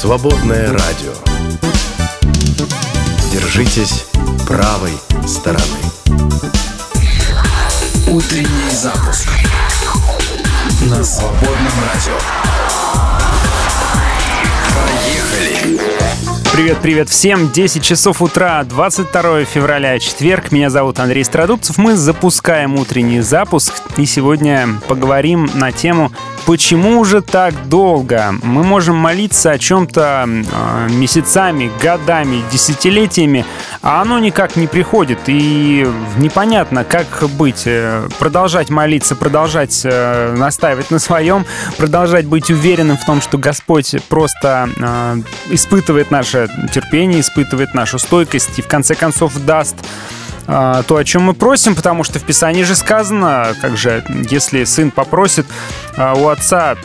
Свободное радио. Держитесь правой стороны. Утренний запуск на свободном радио. Поехали! Привет, привет всем. 10 часов утра, 22 февраля, четверг. Меня зовут Андрей Страдубцев. Мы запускаем утренний запуск. И сегодня поговорим на тему Почему же так долго? Мы можем молиться о чем-то э, месяцами, годами, десятилетиями, а оно никак не приходит. И непонятно, как быть. Э, продолжать молиться, продолжать э, настаивать на своем, продолжать быть уверенным в том, что Господь просто э, испытывает наше терпение, испытывает нашу стойкость и в конце концов даст а, то, о чем мы просим, потому что в Писании же сказано, как же, если сын попросит а, у отца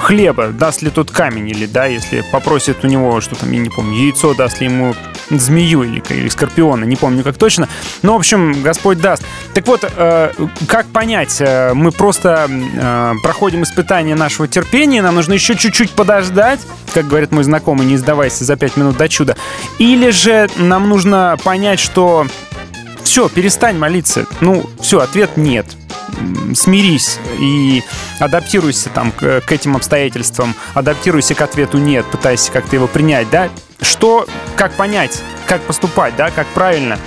хлеба, даст ли тот камень, или, да, если попросит у него, что там, я не помню, яйцо, даст ли ему змею или, или скорпиона, не помню как точно. Но, в общем, Господь даст. Так вот, э, как понять? Э, мы просто э, проходим испытание нашего терпения, нам нужно еще чуть-чуть подождать, как говорит мой знакомый, не сдавайся за пять минут до чуда. Или же нам нужно понять, что все, перестань молиться. Ну, все, ответ нет. Смирись и адаптируйся там к, к этим обстоятельствам, адаптируйся к ответу нет, пытайся как-то его принять, да? Что, как понять, как поступать, да, как правильно?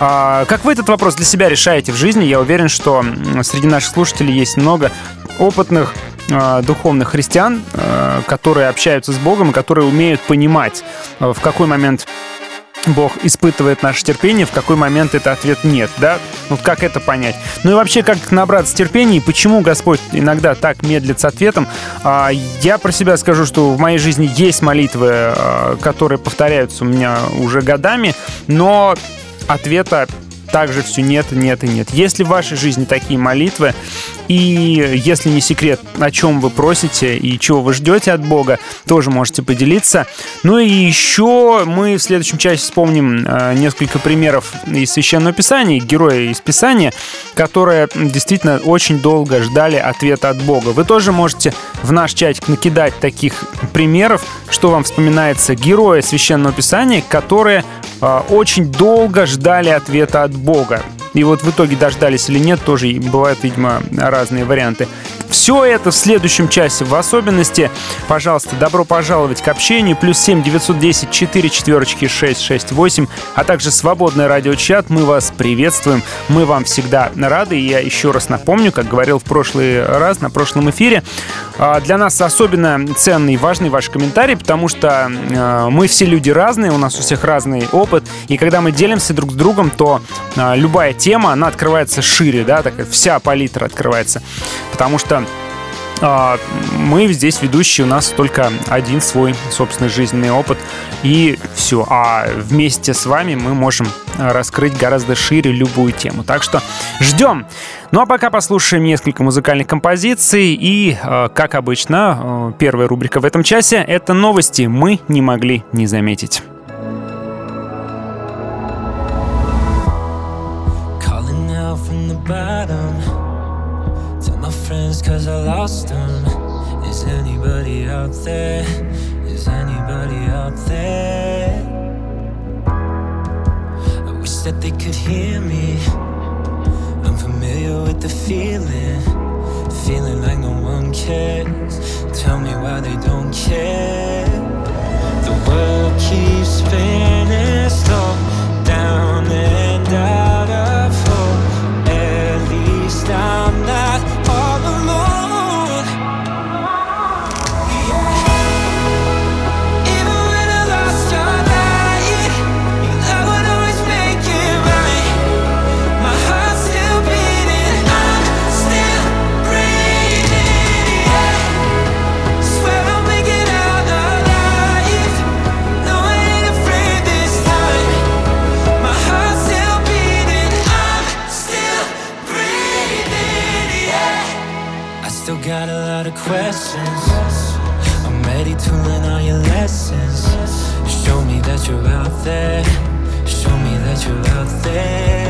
А, как вы этот вопрос для себя решаете в жизни? Я уверен, что среди наших слушателей есть много опытных а, духовных христиан, а, которые общаются с Богом которые умеют понимать, в какой момент Бог испытывает наше терпение, в какой момент это ответ нет, да? Вот как это понять? Ну и вообще, как набраться терпения, и почему Господь иногда так медлит с ответом? А, я про себя скажу, что в моей жизни есть молитвы, а, которые повторяются у меня уже годами, но ответа также все нет, нет и нет. Если в вашей жизни такие молитвы, и если не секрет, о чем вы просите и чего вы ждете от Бога, тоже можете поделиться. Ну и еще мы в следующем часе вспомним э, несколько примеров из Священного Писания, героя из Писания, которые действительно очень долго ждали ответа от Бога. Вы тоже можете в наш чатик накидать таких примеров, что вам вспоминается героя Священного Писания, которые э, очень долго ждали ответа от. И вот в итоге дождались или нет, тоже бывают, видимо, разные варианты. Все это в следующем часе. В особенности, пожалуйста, добро пожаловать к общению. Плюс 7 910 4 четверочки 668, а также свободный радиочат. Мы вас приветствуем. Мы вам всегда рады. И я еще раз напомню, как говорил в прошлый раз, на прошлом эфире, а, для нас особенно ценный и важный ваш комментарий, потому что а, мы все люди разные, у нас у всех разный опыт. И когда мы делимся друг с другом, то а, любая тема, она открывается шире, да, такая вся палитра открывается. Потому что мы здесь ведущие, у нас только один свой собственный жизненный опыт, и все. А вместе с вами мы можем раскрыть гораздо шире любую тему. Так что ждем. Ну а пока послушаем несколько музыкальных композиций. И, а, как обычно, а, первая рубрика в этом часе — это новости мы не могли не заметить. Friends cause I lost them. Is anybody out there? Is anybody out there? I wish that they could hear me. I'm familiar with the feeling. Feeling like no one cares. Tell me why they don't care. The world keeps spinning slow down and out of hope. At least I'm not questions. I'm ready to learn all your lessons. Show me that you're out there. Show me that you're out there.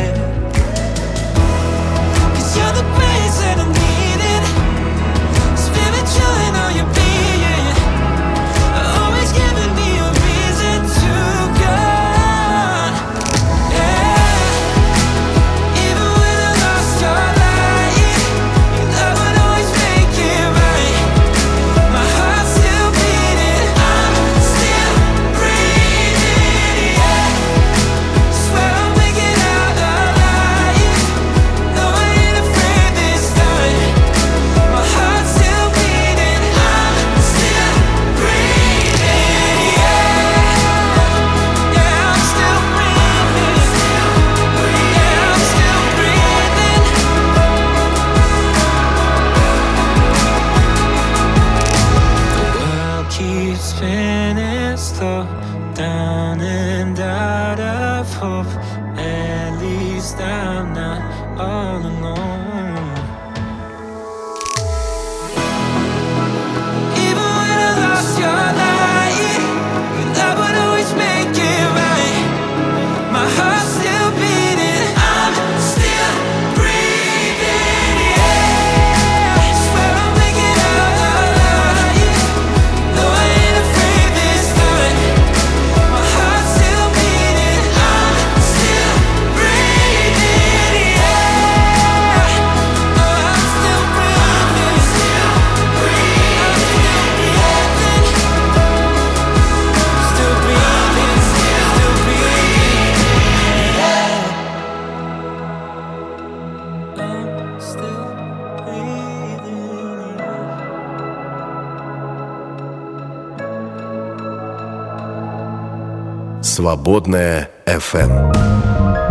Свободная FM.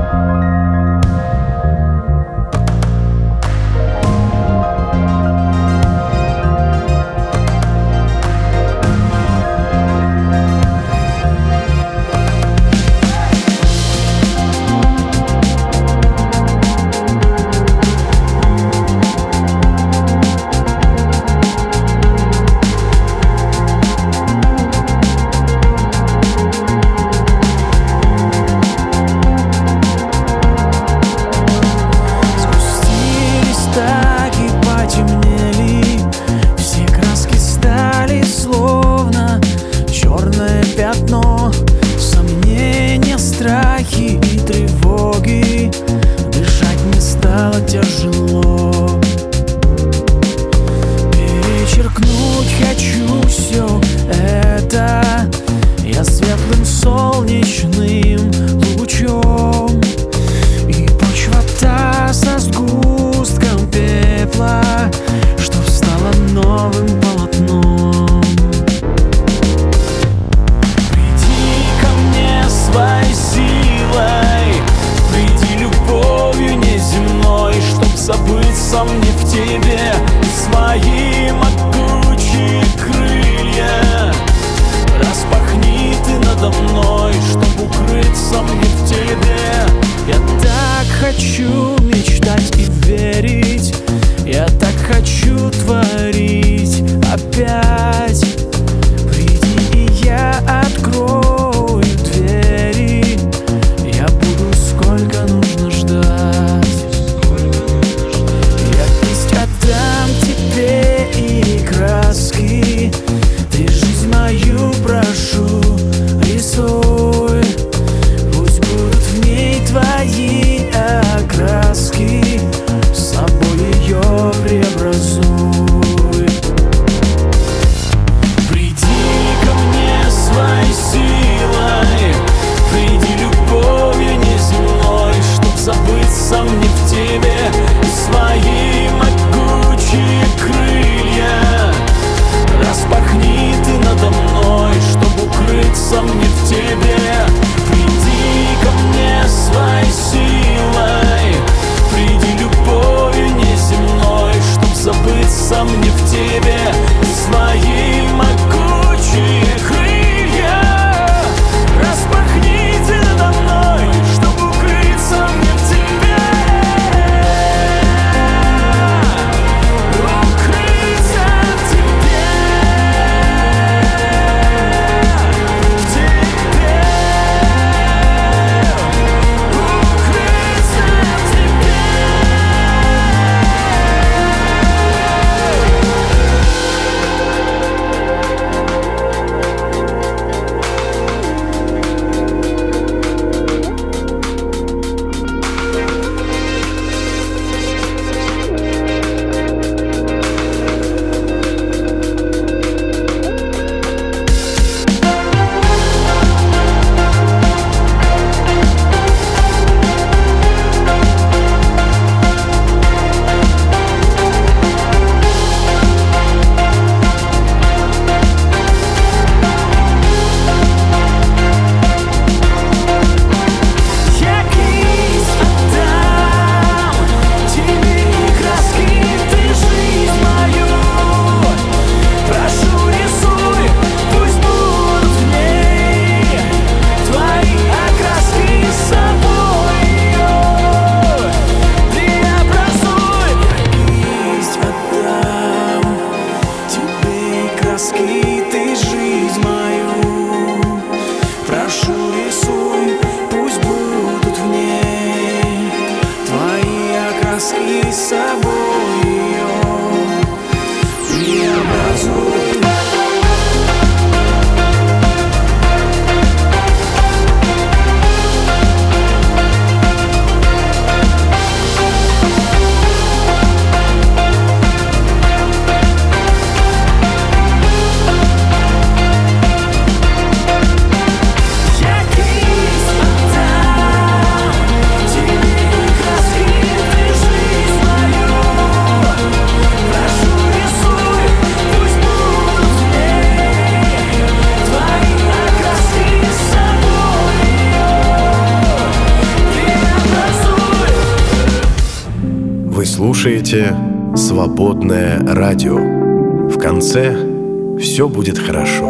Все будет хорошо.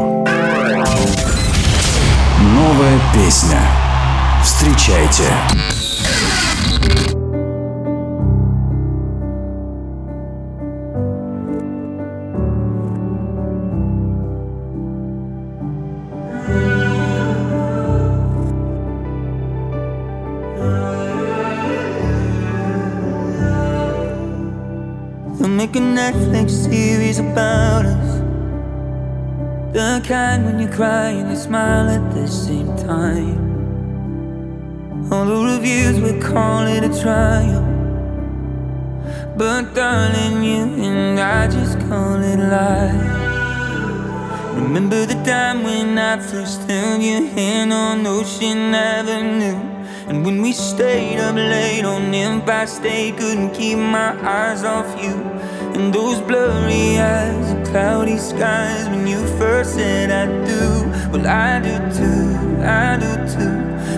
Empire couldn't keep my eyes off you. And those blurry eyes and cloudy skies when you first said I do. Well, I do too, I do too,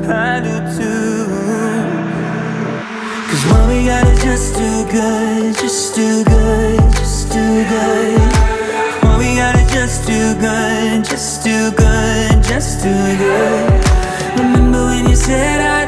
I do too. Cause what we got is just too good, just too good, just too good. What we got is just too good, just too good, just too good. Remember when you said I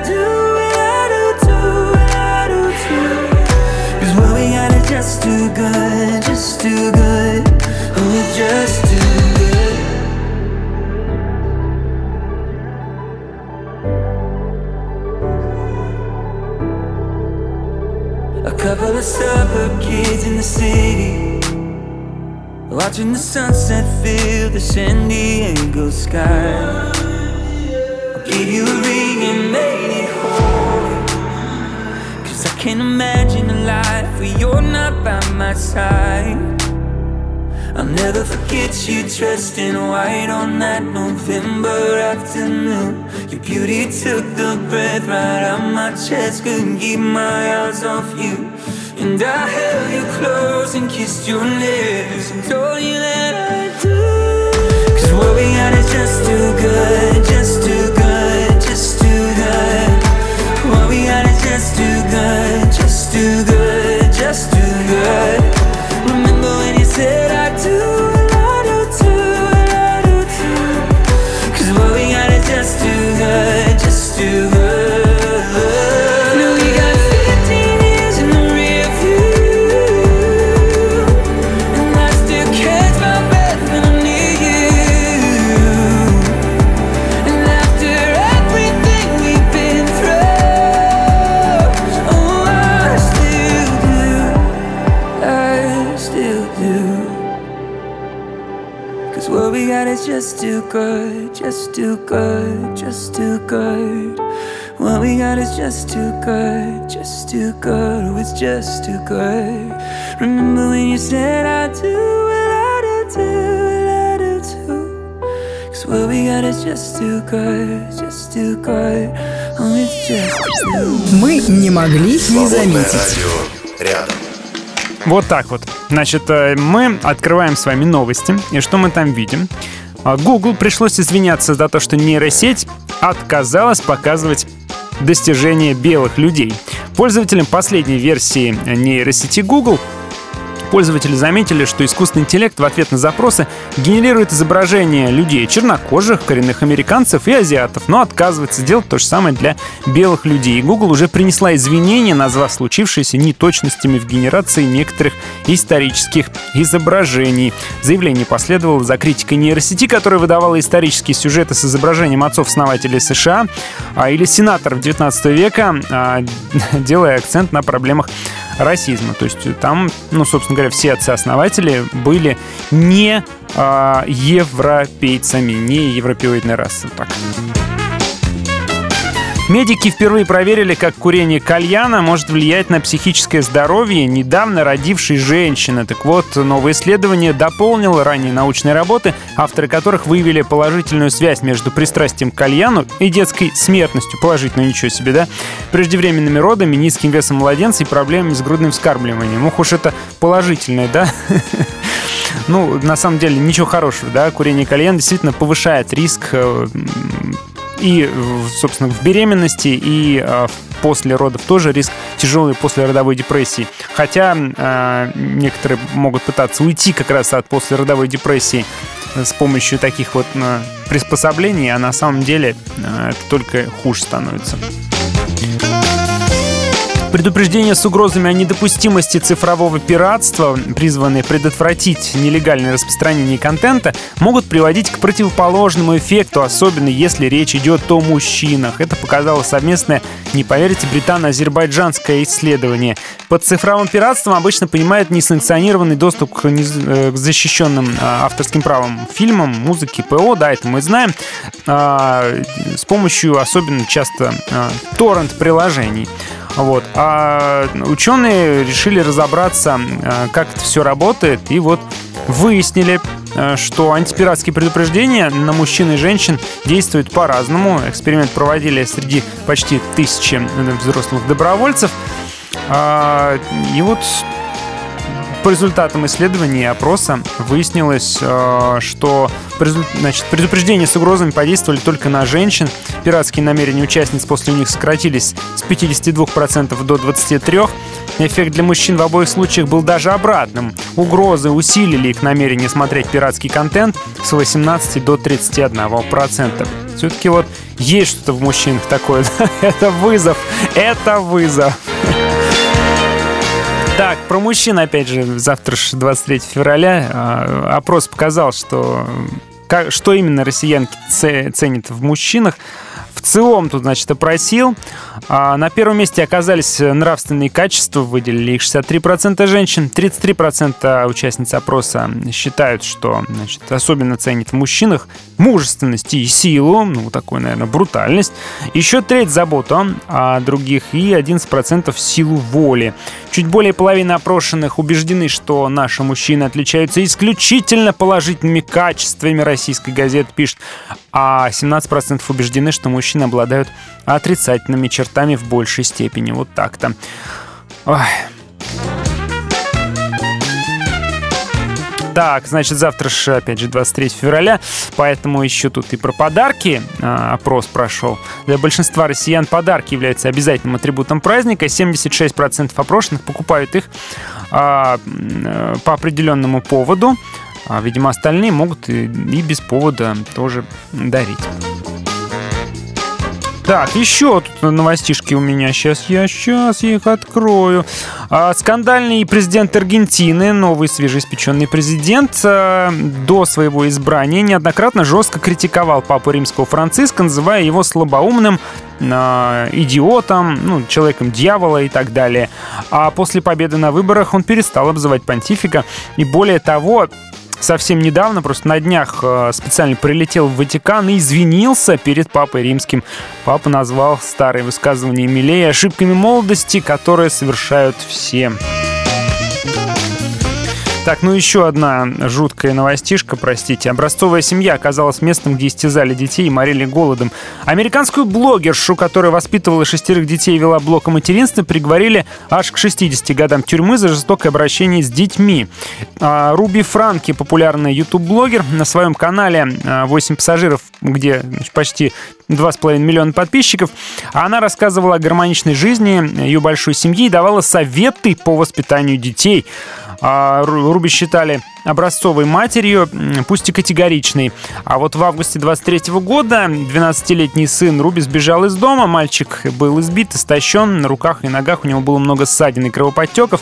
city. Watching the sunset fill the San Diego sky. I gave you a ring and made it home. Cause I can't imagine a life where you're not by my side. I'll never forget you dressed in white on that November afternoon. Your beauty took the breath right out my chest, couldn't keep my eyes off you. And I held you close and kissed your lips and told you that I do. Cause what we got is just too good, just too good, just too good. What we got is just too good, just too good, just too good. Remember when you said I good, just too good, just too good. What we got is just too good, just too good, oh, it's just too good. Remember when you said I do, well, I do too, well, I do too. Cause what we got is just too good, just too good, oh, it's just too Мы не могли не заметить. рядом. Вот так вот. Значит, э, мы открываем с вами новости. И что мы там видим? А, Google пришлось извиняться за то, что нейросеть отказалась показывать достижения белых людей. Пользователям последней версии нейросети Google Пользователи заметили, что искусственный интеллект в ответ на запросы генерирует изображения людей чернокожих, коренных американцев и азиатов, но отказывается делать то же самое для белых людей. И Google уже принесла извинения, назвав случившееся неточностями в генерации некоторых исторических изображений. Заявление последовало за критикой нейросети, которая выдавала исторические сюжеты с изображением отцов-основателей США а, или сенаторов 19 века, а, делая акцент на проблемах расизма. То есть там, ну, собственно говоря, все отцы-основатели были не а, европейцами, не европеоидной расы. Так. Медики впервые проверили, как курение кальяна может влиять на психическое здоровье недавно родившей женщины. Так вот, новое исследование дополнило ранние научные работы, авторы которых выявили положительную связь между пристрастием к кальяну и детской смертностью. Положительно, ничего себе, да? Преждевременными родами, низким весом младенца и проблемами с грудным вскармливанием. Ух уж это положительное, да? Ну, на самом деле, ничего хорошего, да? Курение кальяна действительно повышает риск э, и, собственно, в беременности, и а, после родов тоже риск тяжелой послеродовой депрессии. Хотя э, некоторые могут пытаться уйти как раз от послеродовой депрессии с помощью таких вот э, приспособлений, а на самом деле э, это только хуже становится. Предупреждения с угрозами о недопустимости цифрового пиратства, призванные предотвратить нелегальное распространение контента, могут приводить к противоположному эффекту, особенно если речь идет о мужчинах. Это показало совместное, не поверите, британо-азербайджанское исследование. Под цифровым пиратством обычно понимают несанкционированный доступ к, э, защищенным а, авторским правом фильмам, музыке, ПО, да, это мы знаем, а, с помощью особенно часто а, торрент-приложений. Вот. А ученые решили разобраться, э, как это все работает, и вот выяснили, э, что антипиратские предупреждения на мужчин и женщин действуют по-разному. Эксперимент проводили среди почти тысячи взрослых добровольцев. А, и вот по результатам исследований и опроса выяснилось, э, что значит, предупреждения с угрозами подействовали только на женщин. Пиратские намерения участниц после них сократились с 52% до 23%. Эффект для мужчин в обоих случаях был даже обратным. Угрозы усилили их намерение смотреть пиратский контент с 18 до 31%. Все-таки вот есть что-то в мужчинах такое. это вызов. Это вызов. Так, про мужчин, опять же, завтра же 23 февраля. А, опрос показал, что что именно россиянки ценят в мужчинах. В целом тут, значит, опросил. А на первом месте оказались нравственные качества, выделили их 63% женщин. 33% участниц опроса считают, что значит, особенно ценят в мужчинах мужественность и силу, ну, такую, наверное, брутальность. Еще треть заботу о других и 11% силу воли. Чуть более половины опрошенных убеждены, что наши мужчины отличаются исключительно положительными качествами, российской газеты пишет, а 17% убеждены, что мужчины обладают отрицательными чертами в большей степени. Вот так-то. Ой. Так, значит, завтра же, опять же, 23 февраля, поэтому еще тут и про подарки а, опрос прошел. Для большинства россиян подарки являются обязательным атрибутом праздника. 76% опрошенных покупают их а, по определенному поводу. А, видимо, остальные могут и, и без повода тоже дарить. Так, еще тут новостишки у меня. Сейчас я сейчас их открою. А, скандальный президент Аргентины, новый свежеиспеченный президент, а, до своего избрания неоднократно жестко критиковал папу римского Франциска, называя его слабоумным, а, идиотом, ну, человеком дьявола и так далее. А после победы на выборах он перестал обзывать понтифика и более того совсем недавно, просто на днях э, специально прилетел в Ватикан и извинился перед Папой Римским. Папа назвал старые высказывания Милея ошибками молодости, которые совершают все. Так, ну еще одна жуткая новостишка, простите. Образцовая семья оказалась местом, где истязали детей и морили голодом. Американскую блогершу, которая воспитывала шестерых детей и вела блог о материнстве, приговорили аж к 60 годам тюрьмы за жестокое обращение с детьми. А, Руби Франки, популярный YouTube-блогер, на своем канале 8 а, пассажиров, где почти 2,5 миллиона подписчиков. Она рассказывала о гармоничной жизни ее большой семьи и давала советы по воспитанию детей. А, Руби считали образцовой матерью, пусть и категоричной. А вот в августе 23 года 12-летний сын Руби сбежал из дома. Мальчик был избит, истощен, на руках и ногах у него было много ссадин и кровоподтеков.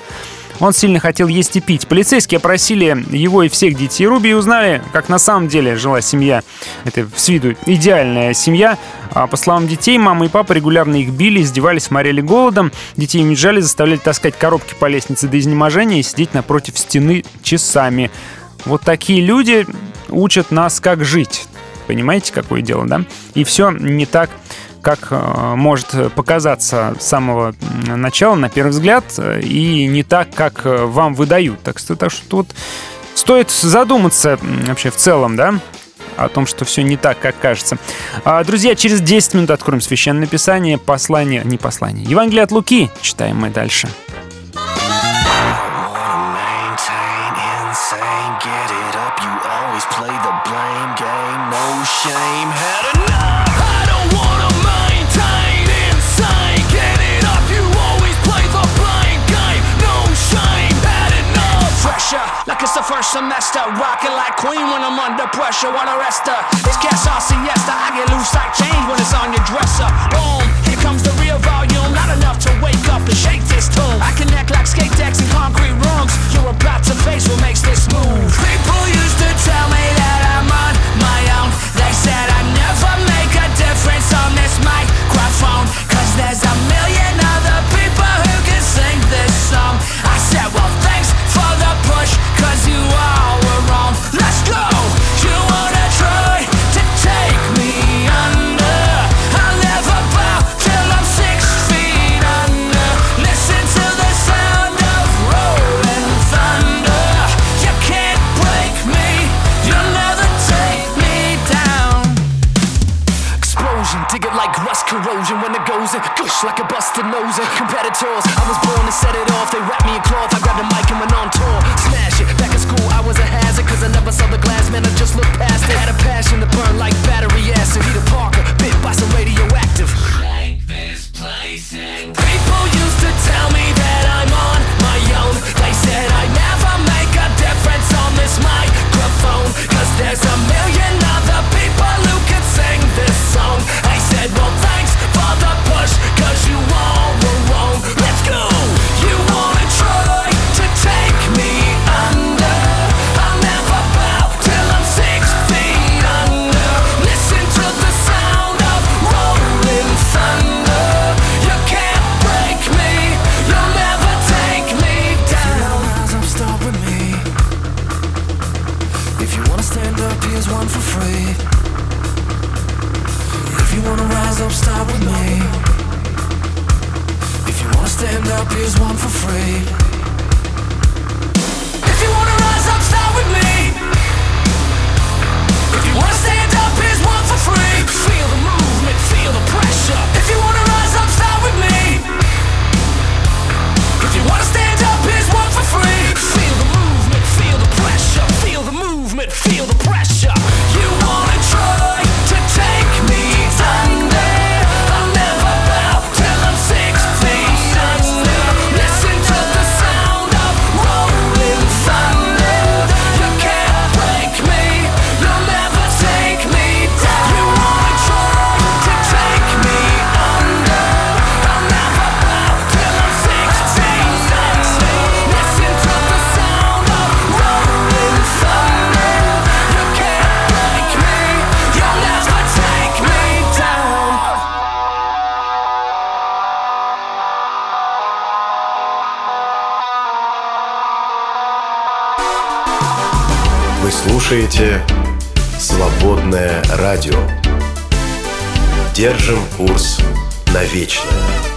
Он сильно хотел есть и пить. Полицейские опросили его и всех детей Руби и узнали, как на самом деле жила семья. Это с виду идеальная семья. А по словам детей, мама и папа регулярно их били, издевались, морили голодом. Детей унижали, заставляли таскать коробки по лестнице до изнеможения и сидеть напротив стены часами. Вот такие люди учат нас, как жить. Понимаете, какое дело, да? И все не так как э, может показаться с самого начала, на первый взгляд, и не так, как э, вам выдают. Так что, так что вот стоит задуматься вообще в целом, да, о том, что все не так, как кажется. А, друзья, через 10 минут откроем Священное Писание, послание, не послание, Евангелие от Луки. Читаем мы дальше. first semester. Rocking like Queen when I'm under pressure. Wanna rest her? It's cats all siesta. I get loose like change when it's on your dresser. Boom, here comes the real volume. Not enough to wake up and shake this tune. I connect like skate decks in concrete rooms. You're about to face what makes this move. People used to tell me that I'm on my own. They said I never make a difference on this microphone. Cause there's a tools. I was born to set it up. слушаете «Свободное радио». Держим курс на вечное.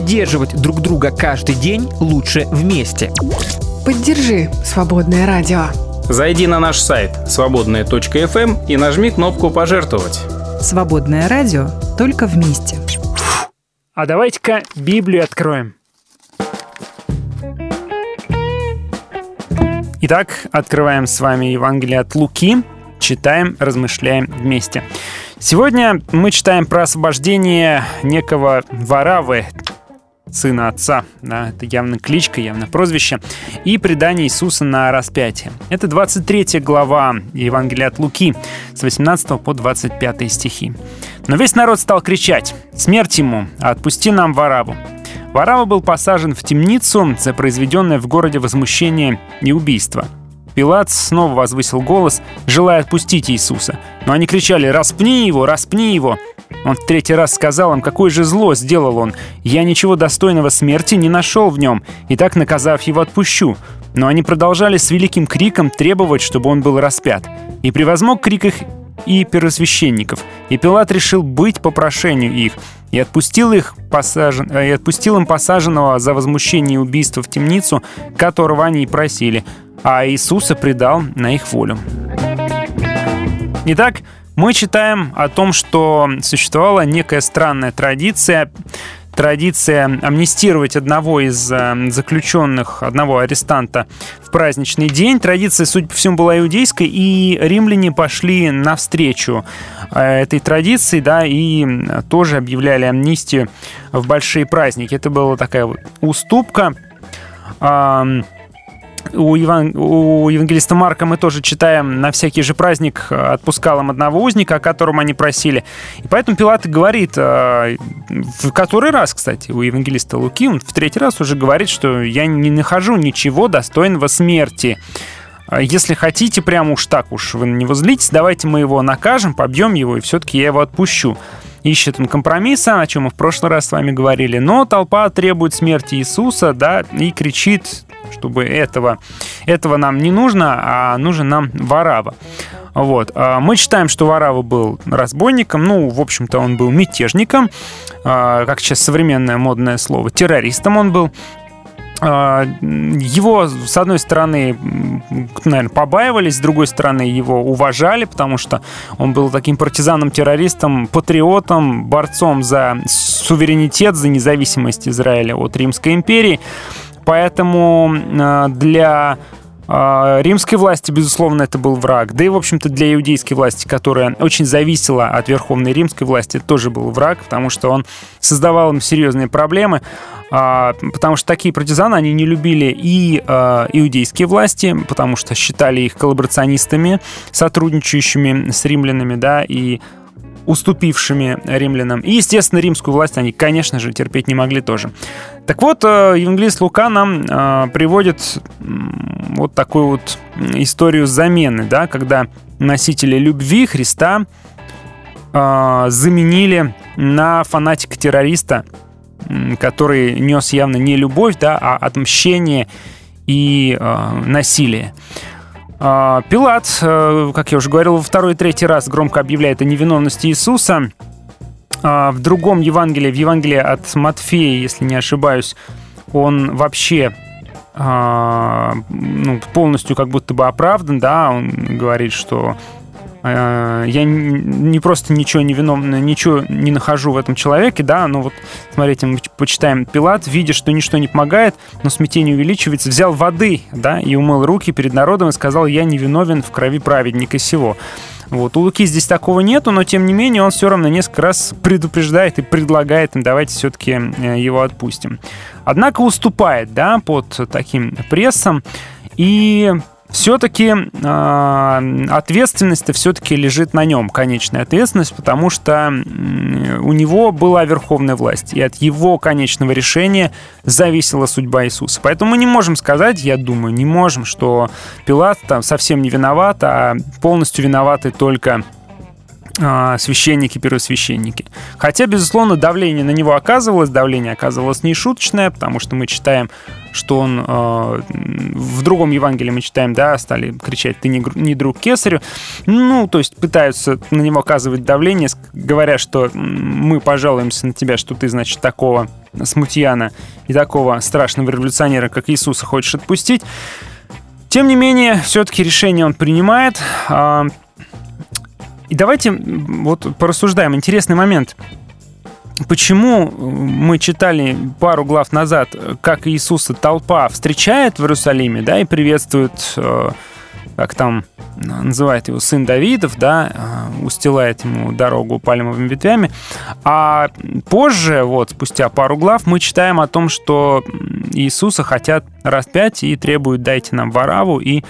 Поддерживать друг друга каждый день лучше вместе. Поддержи «Свободное радио». Зайди на наш сайт свободная.фм и нажми кнопку «Пожертвовать». Свободное радио только вместе. А давайте-ка Библию откроем. Итак, открываем с вами Евангелие от Луки, читаем, размышляем вместе. Сегодня мы читаем про освобождение некого Варавы, сына отца. Да, это явно кличка, явно прозвище. И предание Иисуса на распятие. Это 23 глава Евангелия от Луки с 18 по 25 стихи. Но весь народ стал кричать «Смерть ему! Отпусти нам Вараву!» Варава был посажен в темницу за произведенное в городе возмущение и убийство. Пилат снова возвысил голос, желая отпустить Иисуса. Но они кричали «Распни его! Распни его!» Он в третий раз сказал им, какое же зло сделал он. «Я ничего достойного смерти не нашел в нем, и так, наказав его, отпущу». Но они продолжали с великим криком требовать, чтобы он был распят. И превозмог крик их и первосвященников. И Пилат решил быть по прошению их, и отпустил, их посажен... и отпустил им посаженного за возмущение и убийство в темницу, которого они и просили, а Иисуса предал на их волю. Итак, мы читаем о том, что существовала некая странная традиция, традиция амнистировать одного из э, заключенных, одного арестанта в праздничный день. Традиция, судя по всему, была иудейской, и римляне пошли навстречу э, этой традиции, да, и тоже объявляли амнистию в большие праздники. Это была такая вот уступка. У, Еван... у евангелиста Марка мы тоже читаем, на всякий же праздник отпускал им одного узника, о котором они просили. И поэтому Пилат говорит, э, в который раз, кстати, у евангелиста Луки, он в третий раз уже говорит, что я не нахожу ничего достойного смерти. Если хотите, прям уж так уж вы на него злитесь, давайте мы его накажем, побьем его, и все-таки я его отпущу. Ищет он компромисса, о чем мы в прошлый раз с вами говорили, но толпа требует смерти Иисуса, да, и кричит, чтобы этого, этого нам не нужно, а нужен нам Варава. Вот. А мы читаем, что Варава был разбойником, ну, в общем-то, он был мятежником, а, как сейчас современное модное слово, террористом он был. А, его, с одной стороны, наверное, побаивались, с другой стороны, его уважали, потому что он был таким партизаном-террористом, патриотом, борцом за суверенитет, за независимость Израиля от Римской империи. Поэтому а, для а, римской власти, безусловно, это был враг. Да и, в общем-то, для иудейской власти, которая очень зависела от верховной римской власти, тоже был враг, потому что он создавал им серьезные проблемы. А, потому что такие партизаны, они не любили и иудейские власти, потому что считали их коллаборационистами, сотрудничающими с римлянами, да, и уступившими римлянам. И, естественно, римскую власть они, конечно же, терпеть не могли тоже. Так вот, э, евангелист Лука нам э, приводит вот такую вот историю замены, да, когда носители любви Христа э, заменили на фанатика-террориста, который нес явно не любовь, да, а отмщение и насилие. А, Пилат, э, как я уже говорил, во второй и третий раз громко объявляет о невиновности Иисуса. А, в другом Евангелии, в Евангелии от Матфея, если не ошибаюсь, он вообще а, ну, полностью как будто бы оправдан, да, он говорит, что я не просто ничего не виновно, ничего не нахожу в этом человеке, да, но вот, смотрите, мы почитаем Пилат, видя, что ничто не помогает, но смятение увеличивается, взял воды, да, и умыл руки перед народом и сказал, я не виновен в крови праведника сего. Вот. У Луки здесь такого нету, но тем не менее он все равно несколько раз предупреждает и предлагает им, давайте все-таки э, его отпустим. Однако уступает, да, под таким прессом. И все-таки э, ответственность все-таки лежит на нем, конечная ответственность, потому что у него была верховная власть, и от его конечного решения зависела судьба Иисуса. Поэтому мы не можем сказать, я думаю, не можем, что Пилат там совсем не виноват, а полностью виноваты только священники, первосвященники. Хотя, безусловно, давление на него оказывалось, давление оказывалось нешуточное, потому что мы читаем что он э, в другом Евангелии мы читаем, да, стали кричать, ты не, не друг кесарю. Ну, то есть пытаются на него оказывать давление, говоря, что мы пожалуемся на тебя, что ты, значит, такого смутьяна и такого страшного революционера, как Иисуса, хочешь отпустить. Тем не менее, все-таки решение он принимает. А, и давайте вот порассуждаем. Интересный момент. Почему мы читали пару глав назад, как Иисуса толпа встречает в Иерусалиме, да, и приветствует, э, как там называет его сын Давидов, да, э, устилает ему дорогу пальмовыми ветвями. А позже, вот спустя пару глав, мы читаем о том, что Иисуса хотят распять и требуют «дайте нам Вараву», и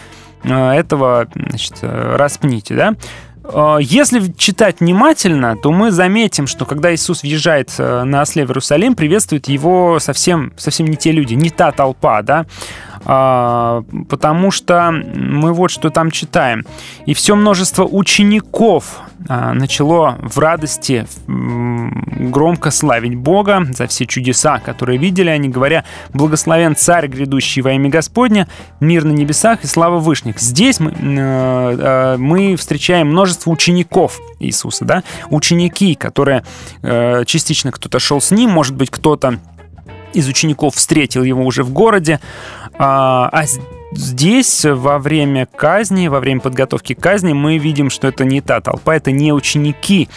э, этого, значит, распните, да. Э, если читать внимательно, то мы заметим, что когда Иисус въезжает э, на осле в Иерусалим, приветствуют его совсем, совсем не те люди, не та толпа, да, потому что мы вот что там читаем. И все множество учеников а, начало в радости громко славить Бога за все чудеса, которые видели они, говоря, «Благословен Царь, грядущий во имя Господня, мир на небесах и слава вышних». Здесь мы, э, мы встречаем множество учеников Иисуса, да, ученики, которые э, частично кто-то шел с ним, может быть, кто-то из учеников встретил его уже в городе, а, а здесь во время казни, во время подготовки к казни мы видим, что это не та толпа, это не ученики.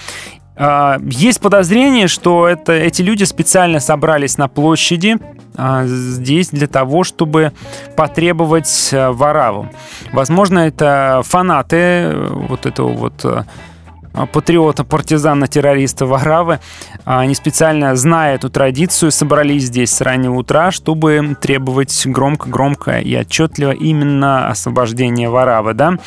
А, есть подозрение, что это, эти люди специально собрались на площади а, здесь для того, чтобы потребовать а, Вараву. Возможно, это фанаты э, вот этого вот э, патриота, партизана, террориста Варавы. А, они специально, зная эту традицию, собрались здесь с раннего утра, чтобы требовать громко-громко и отчетливо именно освобождения Варавы, да?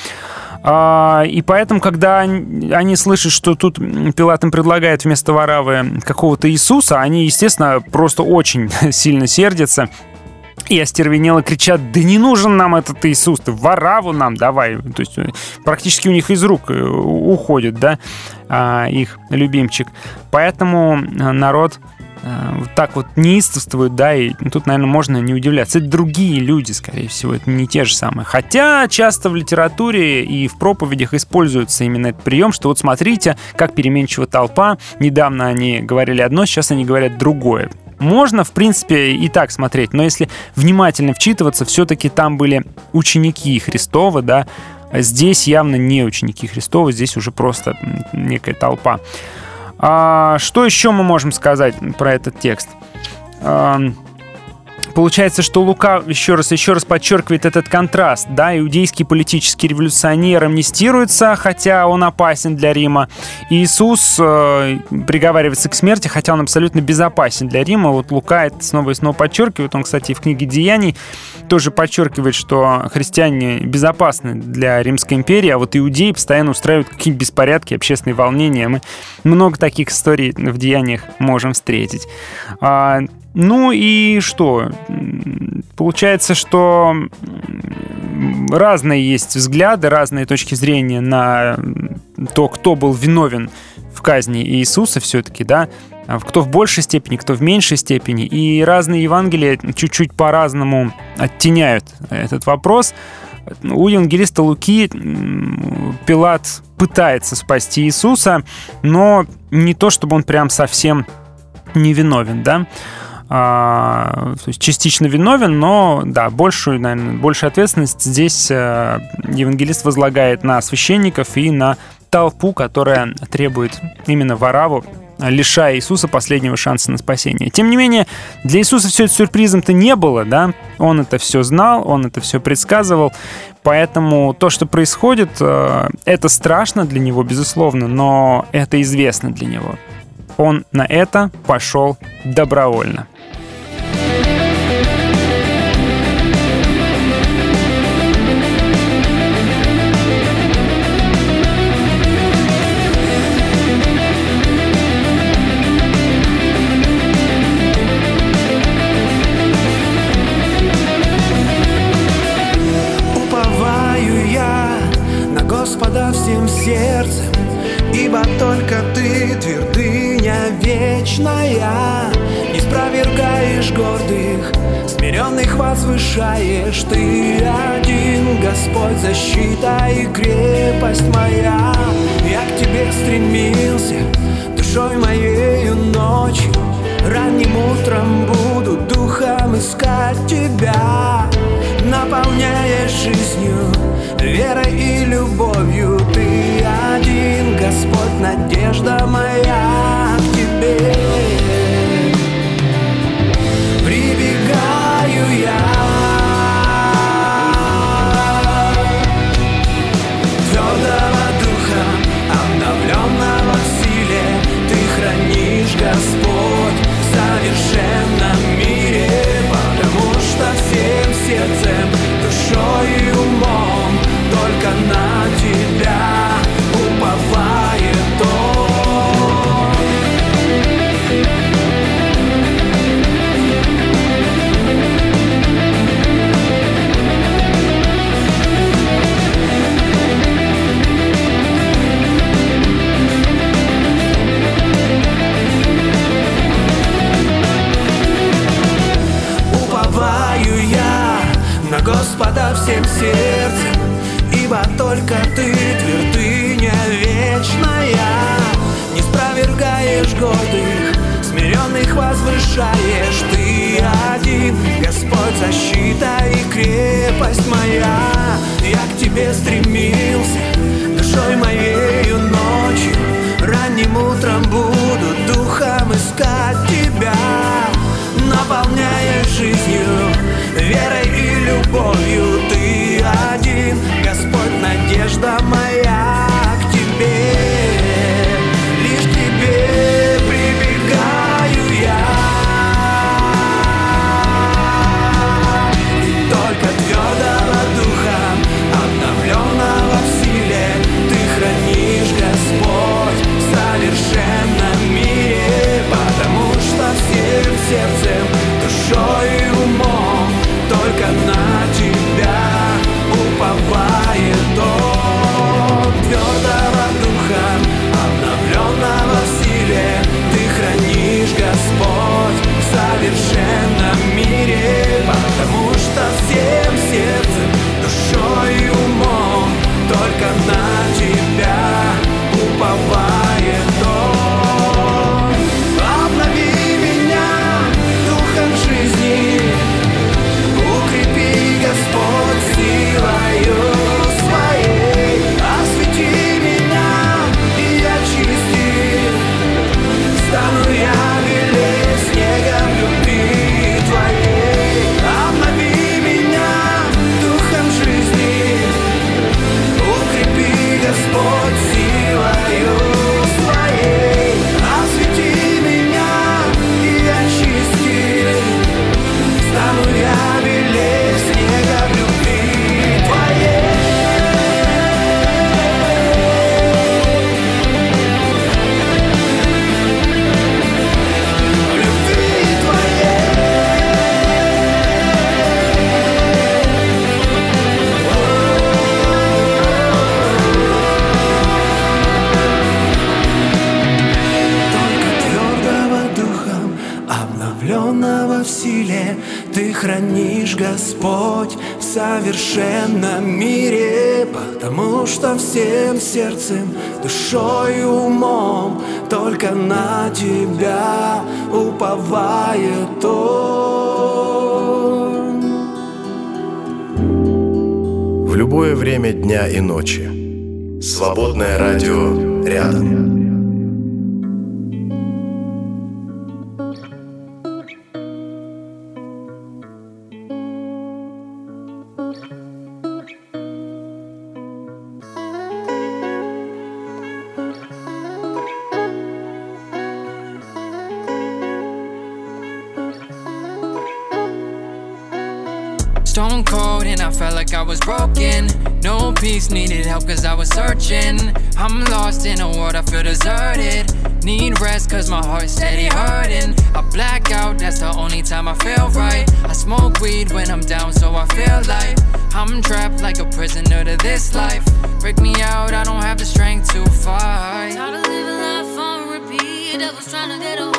А, и поэтому, когда они слышат, что тут Пилат им предлагает вместо Варавы какого-то Иисуса, они, естественно, просто очень сильно сердятся и остервенело кричат, да не нужен нам этот Иисус, ты вораву нам давай. То есть э, практически у них из рук э, уходит, да, а, их любимчик. Поэтому э, народ вот так вот неистовствует, да, и тут, наверное, можно не удивляться. Это другие люди, скорее всего, это не те же самые. Хотя часто в литературе и в проповедях используется именно этот прием, что вот смотрите, как переменчива толпа. Недавно они говорили одно, сейчас они говорят другое. Можно, в принципе, и так смотреть, но если внимательно вчитываться, все-таки там были ученики Христова, да, здесь явно не ученики Христова, здесь уже просто некая толпа. А, что еще мы можем сказать про этот текст? А, Получается, что Лука еще раз, еще раз подчеркивает этот контраст. Да, иудейский политический революционер амнистируется, хотя он опасен для Рима. Иисус э, приговаривается к смерти, хотя он абсолютно безопасен для Рима. Вот Лука это снова и снова подчеркивает. Он, кстати, в книге «Деяний» тоже подчеркивает, что христиане безопасны для Римской империи, а вот иудеи постоянно устраивают какие-то беспорядки, общественные волнения. Мы много таких историй в «Деяниях» можем встретить. А, ну и что? Получается, что разные есть взгляды, разные точки зрения на то, кто был виновен в казни Иисуса все-таки, да, кто в большей степени, кто в меньшей степени. И разные Евангелия чуть-чуть по-разному оттеняют этот вопрос. У евангелиста Луки Пилат пытается спасти Иисуса, но не то, чтобы он прям совсем невиновен, да а, то есть частично виновен, но да, большую, наверное, большую ответственность здесь э, евангелист возлагает на священников и на толпу, которая требует именно вораву, лишая Иисуса последнего шанса на спасение. Тем не менее, для Иисуса все это сюрпризом-то не было, да? Он это все знал, он это все предсказывал, поэтому то, что происходит, э, это страшно для него, безусловно, но это известно для него. Он на это пошел добровольно. Смиренных возвышаешь Ты один, Господь, защита и крепость моя. Я к тебе стремился Душой моею ночью. Ранним утром буду духом искать тебя. Наполняя жизнью, верой и любовью Ты один, Господь, надежда моя к тебе Господа всем сердцем Ибо только ты твердыня вечная. Не спровергаешь гордых, смиренных возвышаешь Ты один, Господь, защита и крепость моя. Я к тебе стремился, душой моею ночью. Ранним утром буду духом искать тебя Наполняя жизнью, верой и любовью Ты один, Господь, надежда моя дня и ночи. Свободное радио feel deserted. Need rest cause my heart's steady hurting. I black out, that's the only time I feel right. I smoke weed when I'm down, so I feel like I'm trapped like a prisoner to this life. Break me out, I don't have the strength to fight. Trying to live a life on repeat. I was trying to get away.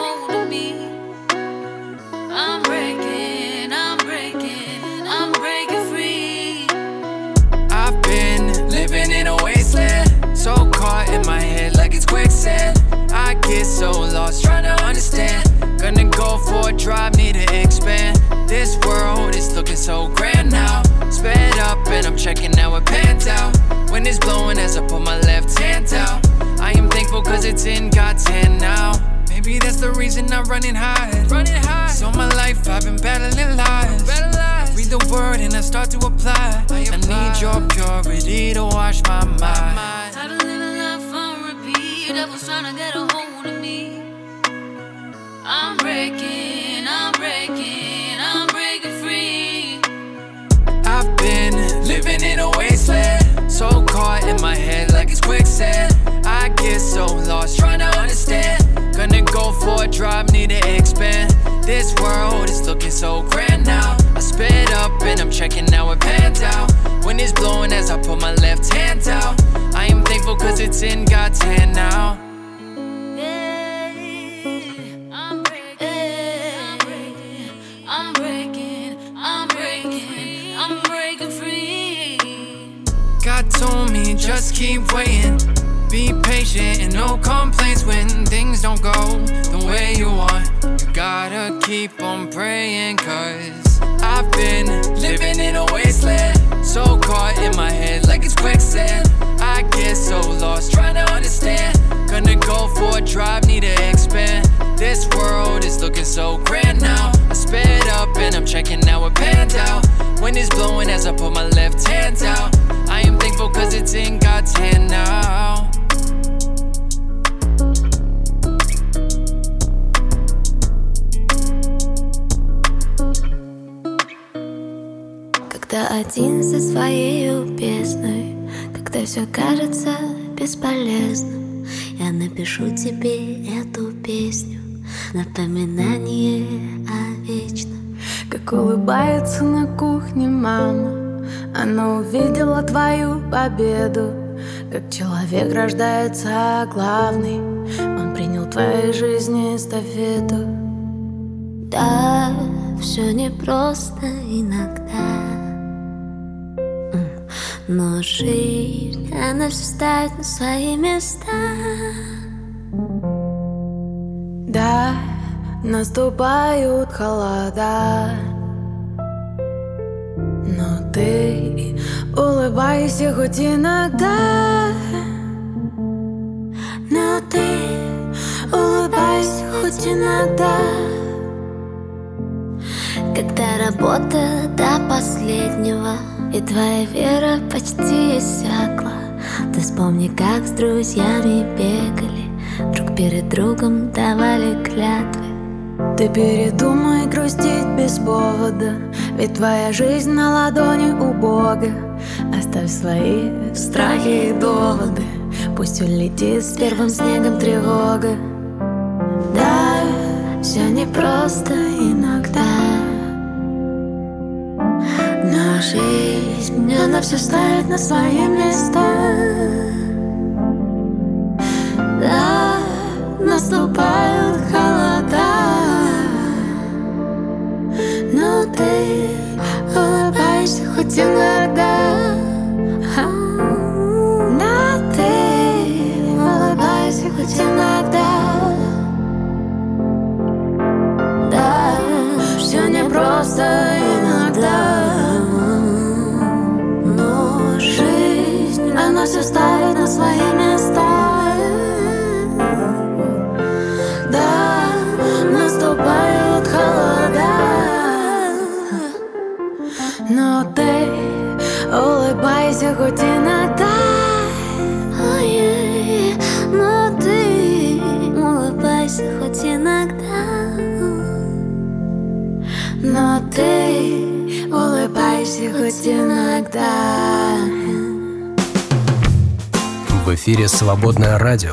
Checking now it pans out. When it's blowing as I put my left hand out. I am thankful cause it's in God's hand now. Maybe that's the reason I'm running high. Running high. So my life I've been battling lies. Read the word and I start to apply. I, need your purity to wash my mind. Tired of living life on repeat. Devil's trying to get a hold of me. I'm breaking, 10, got 10 now. God told me just keep waiting. Be patient and no complaints when things don't go the way you want. You gotta keep on praying, cause I've been living in a wasteland. So caught in my head like it's quicksand. I get so lost trying to understand. Gonna go for a drive, need to expand. This world is looking so grand now. I sped up and I'm checking now it pans out. When it's blowing as I put my left hand out. I am thankful cause it's in God's hand now. Когда один со своей песной, когда все кажется бесполезным, я напишу тебе эту песню, напоминание о вечном. Как улыбается на кухне мама Она увидела твою победу. Как человек рождается главный Он принял твоей жизни эстафету. Да, все непросто иногда Но жизнь, она все ставит на свои места. Да, наступают холода. Но ты улыбайся хоть иногда. Но ты улыбайся хоть иногда. Когда работа до последнего И твоя вера почти иссякла. Ты вспомни, как с друзьями бегали. Друг перед другом давали клятвы. Ты передумай грустить без повода Ведь твоя жизнь на ладони у Бога Оставь свои страхи и доводы Пусть улетит с первым снегом тревога. Да, все непросто иногда она все ставит на свои места. Да, наступают холода. Но ты улыбайся хоть иногда. А, Но ты улыбайся хоть иногда. Да, все непросто иногда свои места. Да, наступают холода. Но ты улыбайся хоть иногда Ой, но ты улыбайся хоть иногда. Но ты улыбайся хоть иногда В эфире «Свободное радио».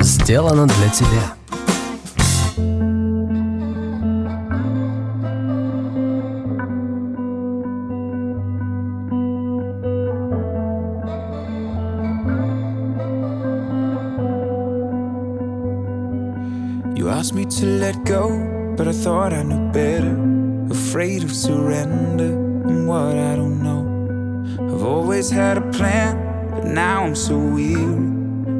Сделано для тебя. You asked me to let go, but I thought I knew better. Afraid of surrender and what I don't know. I've always had a plan, now I'm so weary.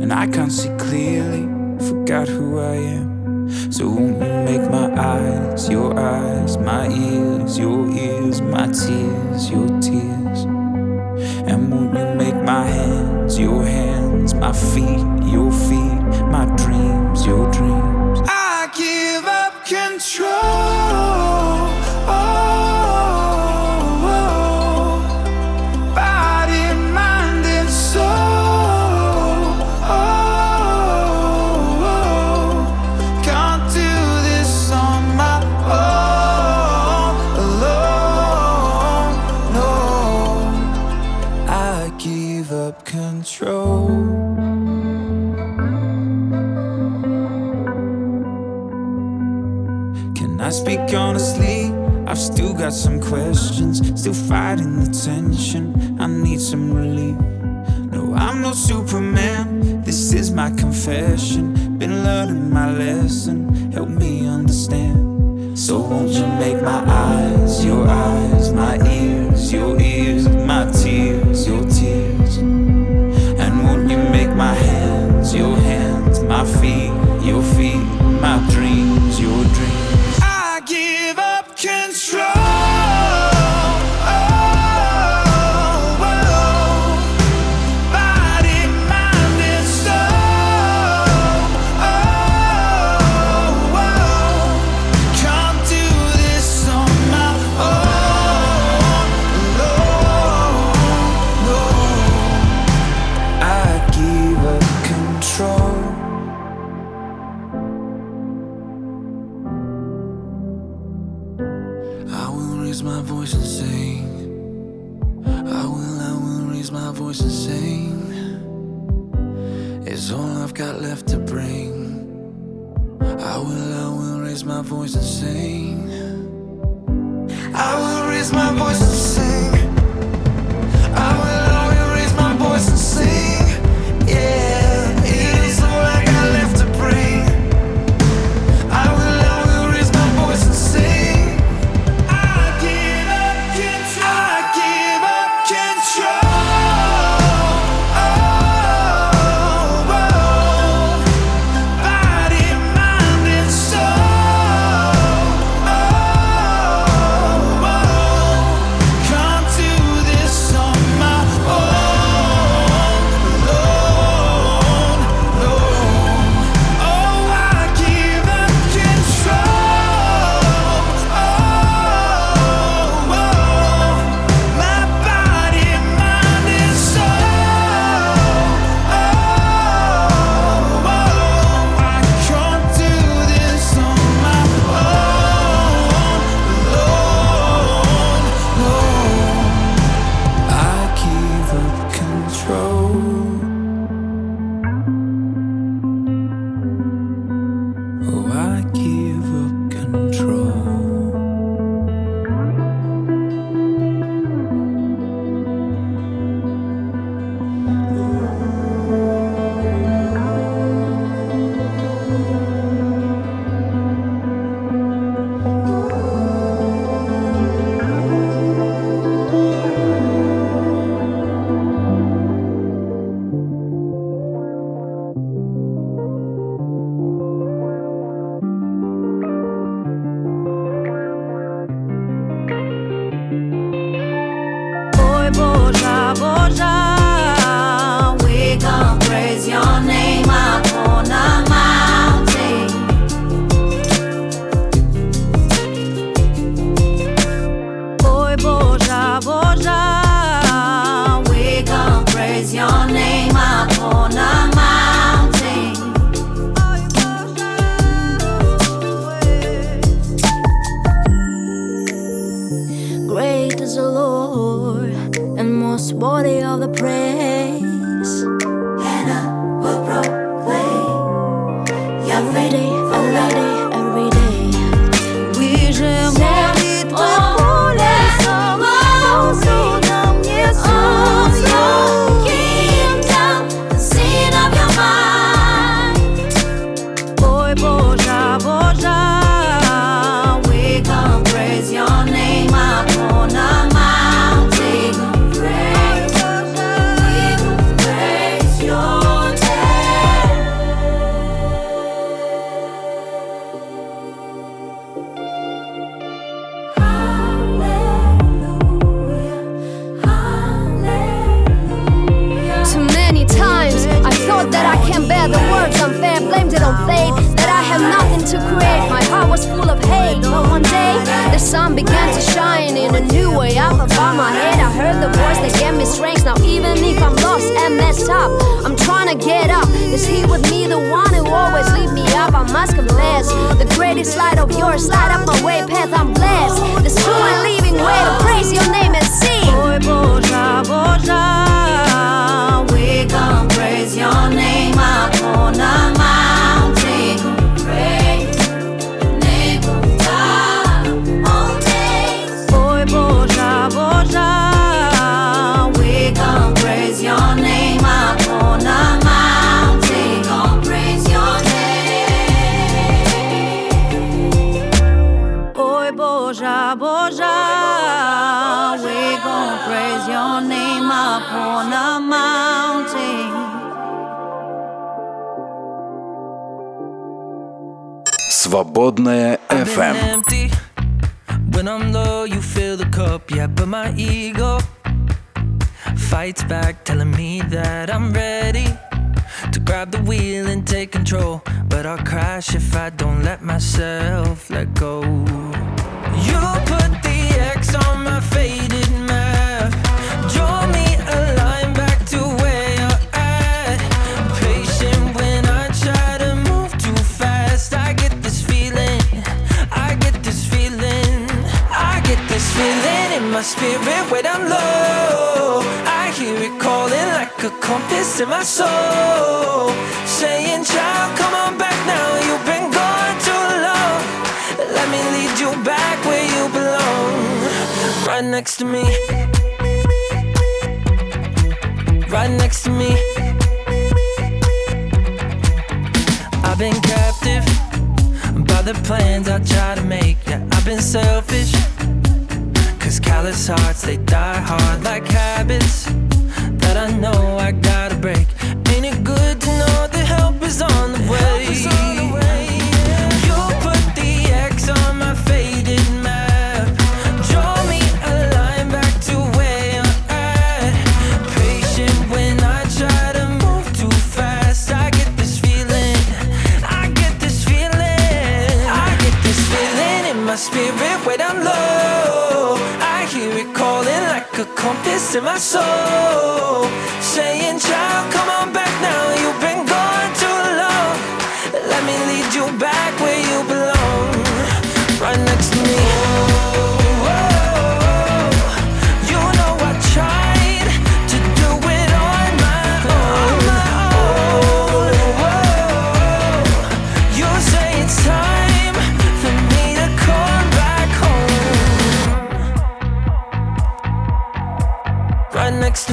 And I can't see clearly, forgot who I am. So won't you make my eyes your eyes, my ears your ears, my tears your tears? And won't you make my hands your hands, my feet your feet, my dreams your dreams? Questions, still fighting the tension. I need some relief. No, I'm no Superman. This is my confession. Been learning my lesson. Help me understand. So won't you make my eyes your eyes, my ears your ears, Свободная FM. empty. When I'm low, you fill the cup, yeah, but my ego fights back, telling me that I'm ready to grab the wheel and take control. But I'll crash if I don't let myself let go. You put the my spirit when I'm low. I hear it calling like a compass in my soul. Saying, child, come on back now. You've been gone too long. Let me lead you back where you belong. Right next to me. Right next to me. I've been captive by the plans I try to make. Yeah, I've been selfish. Callous hearts, they die hard like habits that I know I gotta break. Ain't it good to know the help is on the way? Compass in my soul. Saying, child, come on back now. You've been gone too long. Let me lead you back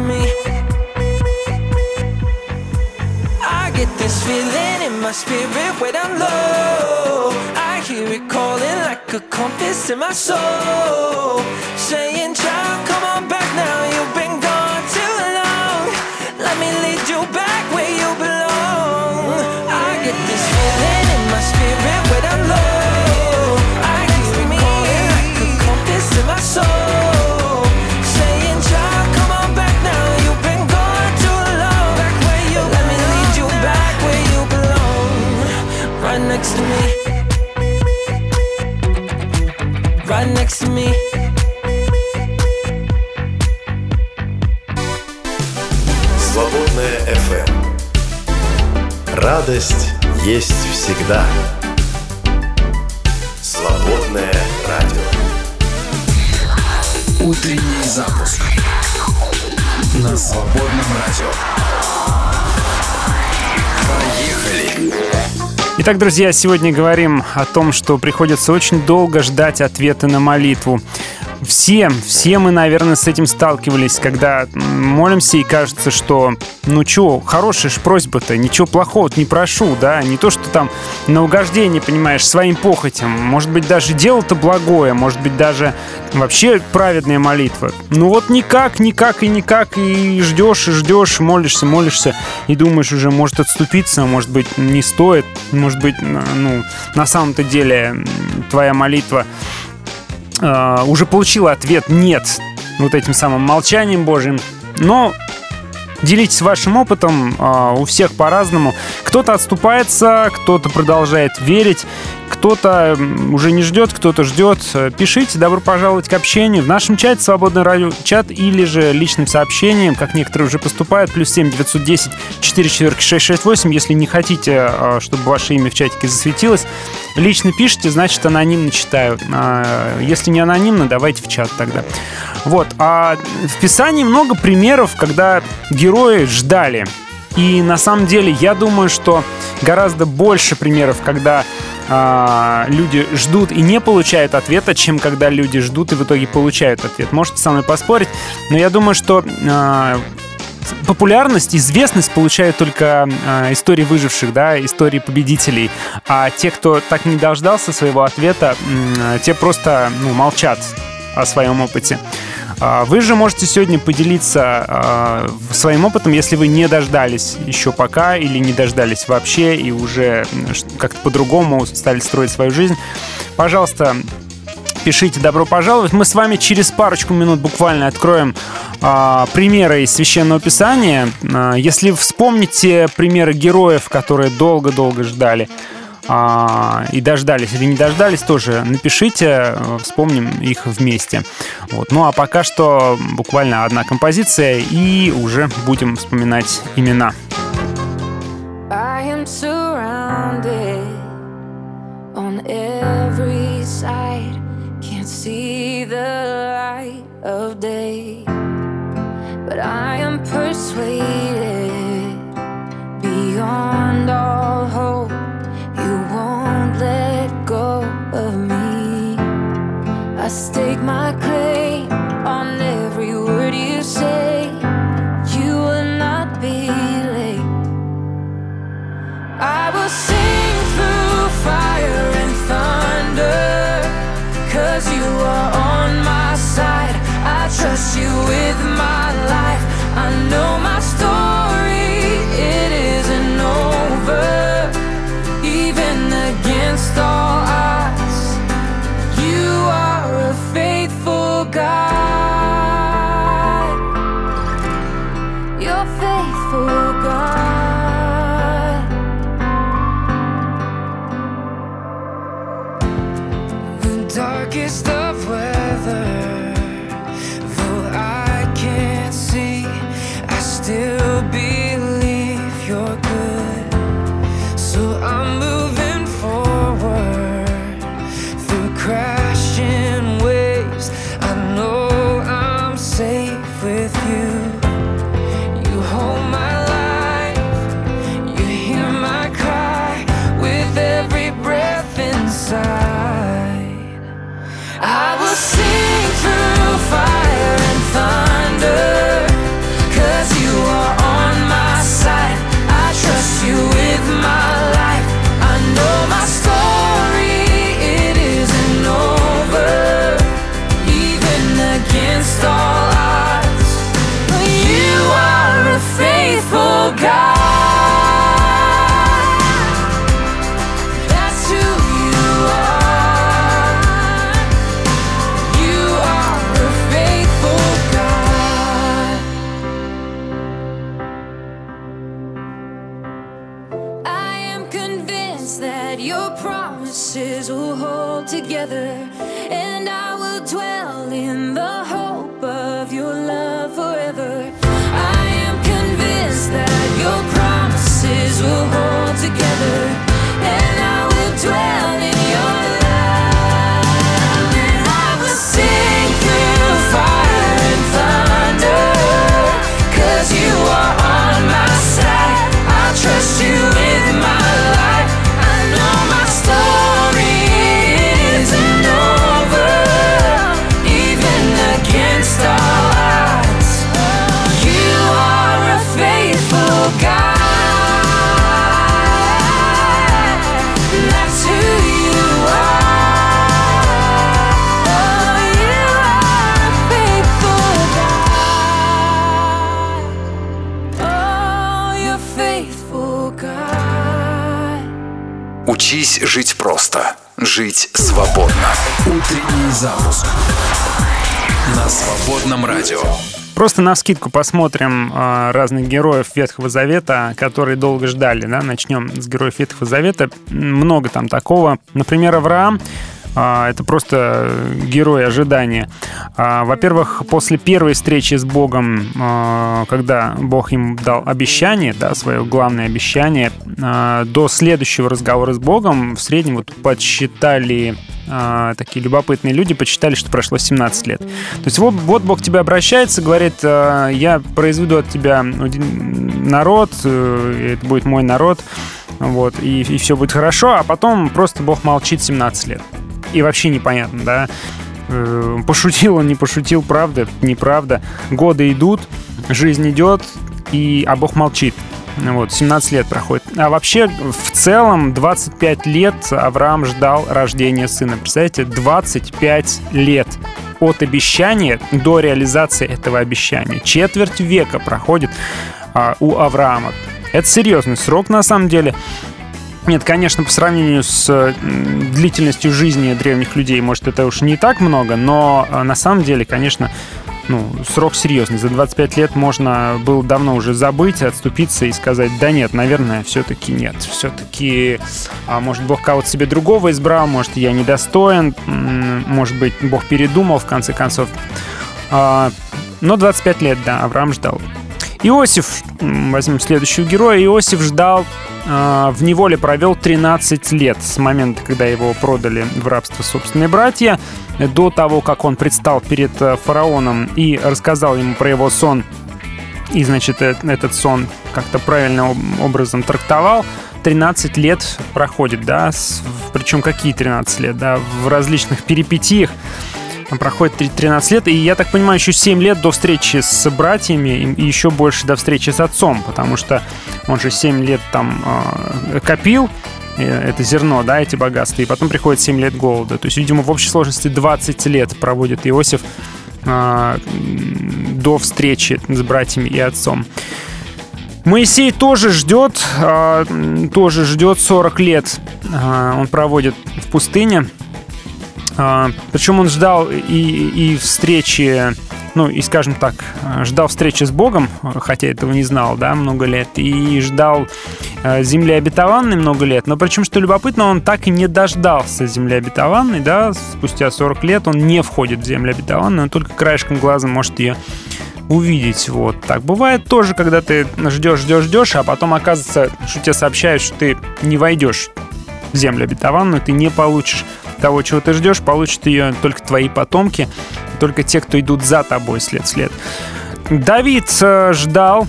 me. I get this feeling in my spirit when I'm low. I hear it calling like a compass in my soul. Saying, child, come on back now. You've Радость есть всегда. Свободное радио. Утренний запуск на свободном радио. Поехали! Итак, друзья, сегодня говорим о том, что приходится очень долго ждать ответа на молитву. Все, все мы, наверное, с этим сталкивались, когда молимся и кажется, что, ну чё, хорошая ж просьба-то, ничего плохого не прошу, да, не то, что там на угождение, понимаешь, своим похотям, может быть, даже дело-то благое, может быть, даже вообще праведная молитва. Ну вот никак, никак и никак, и ждешь, и ждешь, молишься, молишься, и думаешь уже, может отступиться, может быть, не стоит, может быть, ну, на самом-то деле твоя молитва э, уже получила ответ «нет» вот этим самым молчанием Божьим. Но делитесь вашим опытом, э, у всех по-разному. Кто-то отступается, кто-то продолжает верить. Кто-то уже не ждет, кто-то ждет. Пишите, добро пожаловать к общению в нашем чате «Свободный радио чат» или же личным сообщением, как некоторые уже поступают, плюс 7 910 4 4 668. Если не хотите, а, чтобы ваше имя в чатике засветилось, лично пишите, значит, анонимно читаю. А, если не анонимно, давайте в чат тогда. Вот. А в Писании много примеров, когда герои ждали. И на самом деле я думаю, что гораздо больше примеров, когда а, люди ждут и не получают ответа, чем когда люди ждут и в итоге получают ответ. Можете со мной поспорить, но я думаю, что а, популярность, известность получают только э, истории выживших, да, истории победителей. А те, кто так не дождался своего ответа, э, те просто ну, молчат о своем опыте. А, вы же можете сегодня поделиться а, своим опытом, если вы не дождались еще пока или не дождались вообще и уже как-то по-другому стали строить свою жизнь. Пожалуйста, пишите «Добро пожаловать». Мы с вами через парочку минут буквально откроем а, примеры из Священного Писания. Если вспомните примеры героев, которые долго-долго ждали, и дождались или не дождались, тоже напишите, вспомним их вместе. Вот. Ну а пока что буквально одна композиция и уже будем вспоминать имена. I am on every side. Can't see the light of day. But I am persuaded beyond all stake my claim on every word you say. You will not be late. I will sing through fire and thunder. Cause you are on my side. I trust you with my life. I know my Учись жить просто. Жить свободно. Утренний запуск. На свободном радио. Просто на скидку посмотрим э, разных героев Ветхого Завета, которые долго ждали. Да? Начнем с героев Ветхого Завета. Много там такого. Например, Авраам это просто герой ожидания. А, во-первых, после первой встречи с Богом, а, когда Бог ему дал обещание, да, свое главное обещание, до следующего разговора с Богом в среднем вот подсчитали такие любопытные люди подсчитали, что прошло 17 лет. То есть вот, вот Бог тебе обращается, говорит, я произведу от тебя народ, э, это будет мой народ, вот, и, и все будет хорошо, а потом просто Бог молчит 17 лет и вообще непонятно, да, э, пошутил он, не пошутил, правда, неправда. Годы идут, жизнь идет, и, а Бог молчит. Вот, 17 лет проходит. А вообще, в целом, 25 лет Авраам ждал рождения сына. Представляете, 25 лет от обещания до реализации этого обещания. Четверть века проходит а, у Авраама. Это серьезный срок, на самом деле. Нет, конечно, по сравнению с длительностью жизни древних людей, может, это уж не так много, но э, на самом деле, конечно, ну, срок серьезный. За 25 лет можно было давно уже забыть, отступиться и сказать, да нет, наверное, все-таки нет. Все-таки, а, может, Бог кого-то себе другого избрал, может, я недостоин, может быть, Бог передумал, в конце концов. А, но 25 лет, да, Авраам ждал. Иосиф, возьмем следующего героя, Иосиф ждал а, в неволе провел 13 лет с момента, когда его продали в рабство собственные братья, до того, как он предстал перед э, фараоном и рассказал ему про его сон, и, значит, э, этот сон как-то правильным образом трактовал, 13 лет проходит, да, причем какие 13 лет, да, в различных перипетиях, проходит 13 лет, и я так понимаю, еще 7 лет до встречи с братьями и еще больше до встречи с отцом, потому что он же 7 лет там э, копил, это зерно, да, эти богатства, и потом приходит 7 лет голода. То есть, видимо, в общей сложности 20 лет проводит Иосиф э, до встречи с братьями и отцом. Моисей тоже ждет, э, тоже ждет 40 лет. Э, он проводит в пустыне. А, Причем он ждал и, и встречи, ну, и, скажем так, ждал встречи с Богом, хотя этого не знал, да, много лет, и ждал э, земли обетованной много лет, но причем, что любопытно, он так и не дождался земли обетованной, да, спустя 40 лет он не входит в землю обетованную, он только краешком глаза может ее увидеть. Вот так бывает тоже, когда ты ждешь, ждешь, ждешь, а потом оказывается, что тебе сообщают, что ты не войдешь землю обетованную, ты не получишь того, чего ты ждешь, получат ее только твои потомки, только те, кто идут за тобой след след. Давид э, ждал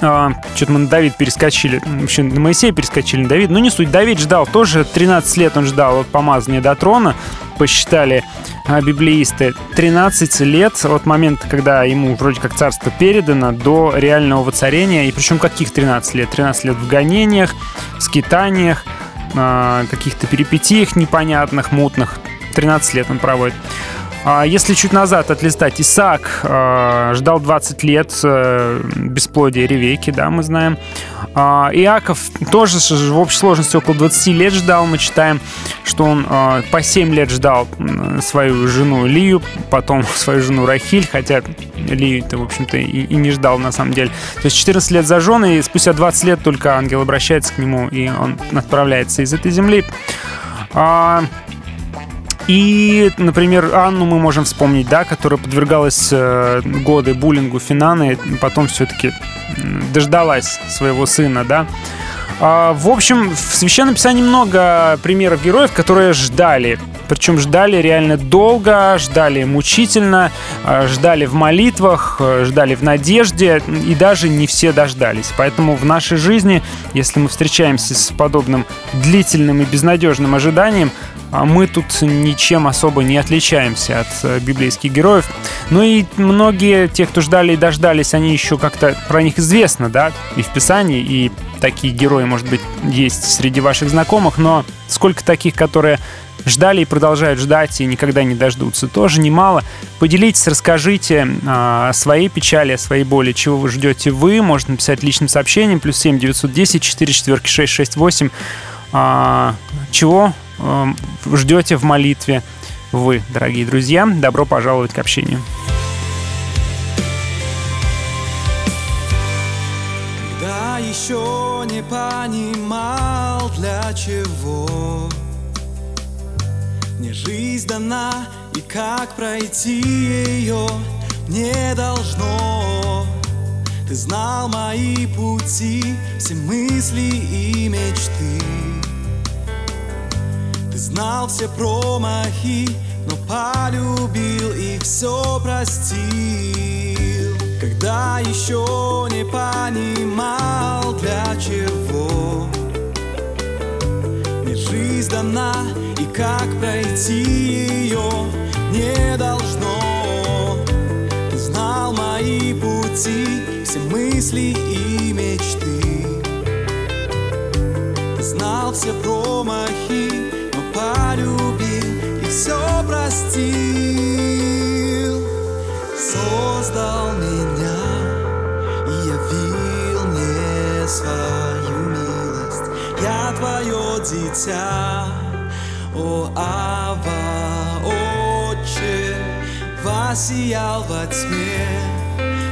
а, Что-то мы на Давид перескочили. Вообще на Моисея перескочили на Давид. Ну, не суть. Давид ждал тоже 13 лет он ждал от помазания до трона. Посчитали а, библеисты. 13 лет от момента, когда ему вроде как царство передано, до реального воцарения. И причем каких 13 лет? 13 лет в гонениях, в скитаниях, каких-то перипетиях непонятных, мутных. 13 лет он проводит. А если чуть назад отлистать, Исаак э, ждал 20 лет э, бесплодия Ревейки, да, мы знаем. Э, Иаков тоже в общей сложности около 20 лет ждал. Мы читаем, что он по 7 лет ждал свою жену Лию, потом свою жену Рахиль, хотя Лию-то, в общем-то, и, не ждал на самом деле. То есть 14 лет зажжен, и спустя 20 лет только ангел обращается к нему, и он отправляется из этой земли. И, например, Анну мы можем вспомнить, да, которая подвергалась э, годы буллингу Финаны, потом все-таки дождалась своего сына, да. А, в общем, в Священном Писании много примеров героев, которые ждали. Причем ждали реально долго, ждали мучительно, а, ждали в молитвах, э, ждали в надежде, и даже не все дождались. Поэтому в нашей жизни, если мы встречаемся с подобным длительным и безнадежным ожиданием, мы тут ничем особо не отличаемся от э, библейских героев. Ну и многие, те, кто ждали и дождались, они еще как-то про них известно, да, и в Писании, и такие герои, может быть, есть среди ваших знакомых, но сколько таких, которые ждали и продолжают ждать и никогда не дождутся. Тоже немало. Поделитесь, расскажите а, о своей печали, о своей боли, чего вы ждете вы. Можно написать личным сообщением. Плюс 7 910 4 4 6 6 8. А, чего ждете в молитве, вы, дорогие друзья. Добро пожаловать к общению. Когда еще не понимал, для чего Мне жизнь дана, и как пройти ее не должно Ты знал мои пути, все мысли и мечты Ты знал все промахи, но полюбил и все простил. Когда еще не понимал, для чего. Мне жизнь дана, и как пройти ее не должно. Ты знал мои пути, все мысли и мечты. Ты знал все промахи, простил Создал меня и явил мне свою милость. Я твое дитя, о Ава, Отче Воссиял во тьме,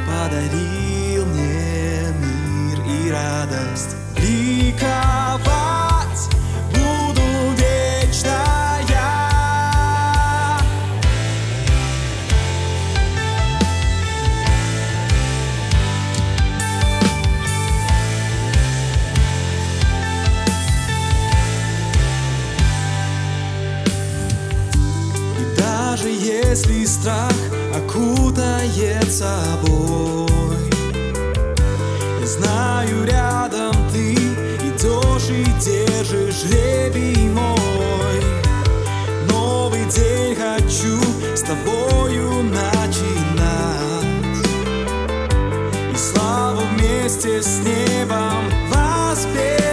подарил мне мир и радость если страх окутает собой. Я знаю, рядом ты идешь и держишь жребий мой. Новый день хочу с тобою начинать. И славу вместе с небом воспевать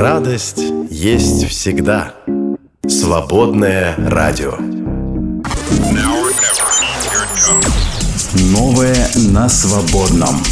Радость есть всегда. Свободное радио. Новое на свободном.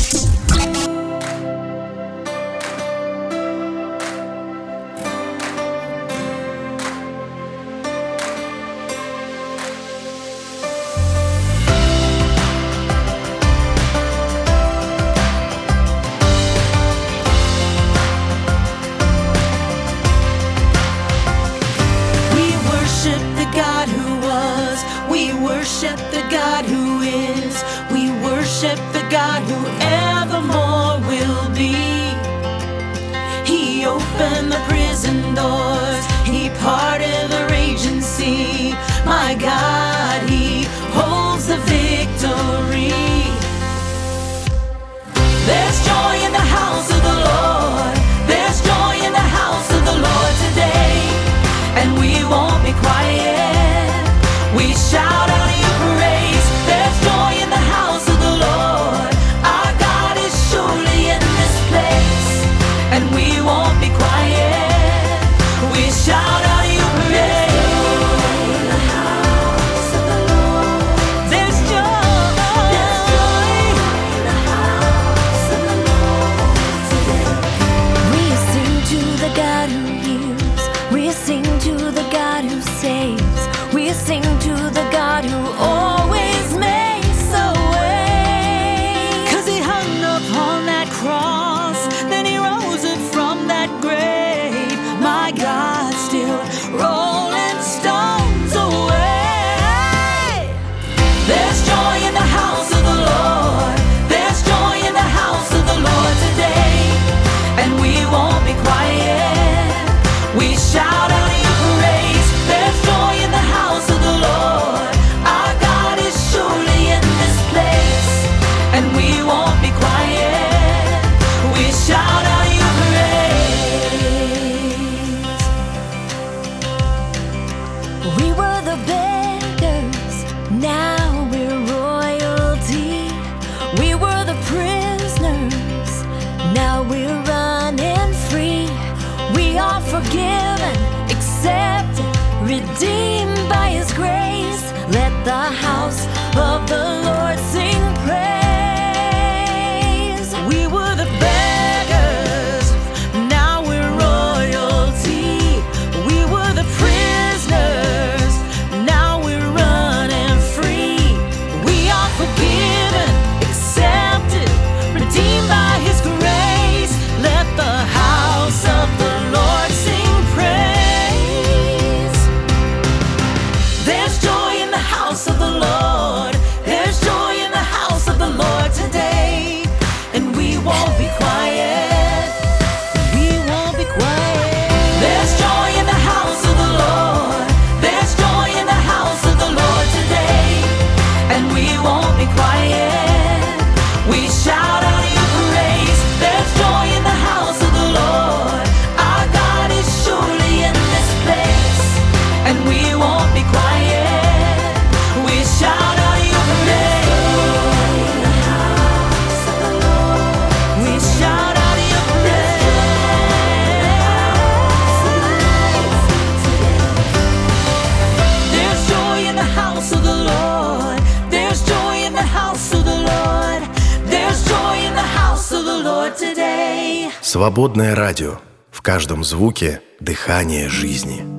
Каждом звуке дыхание жизни.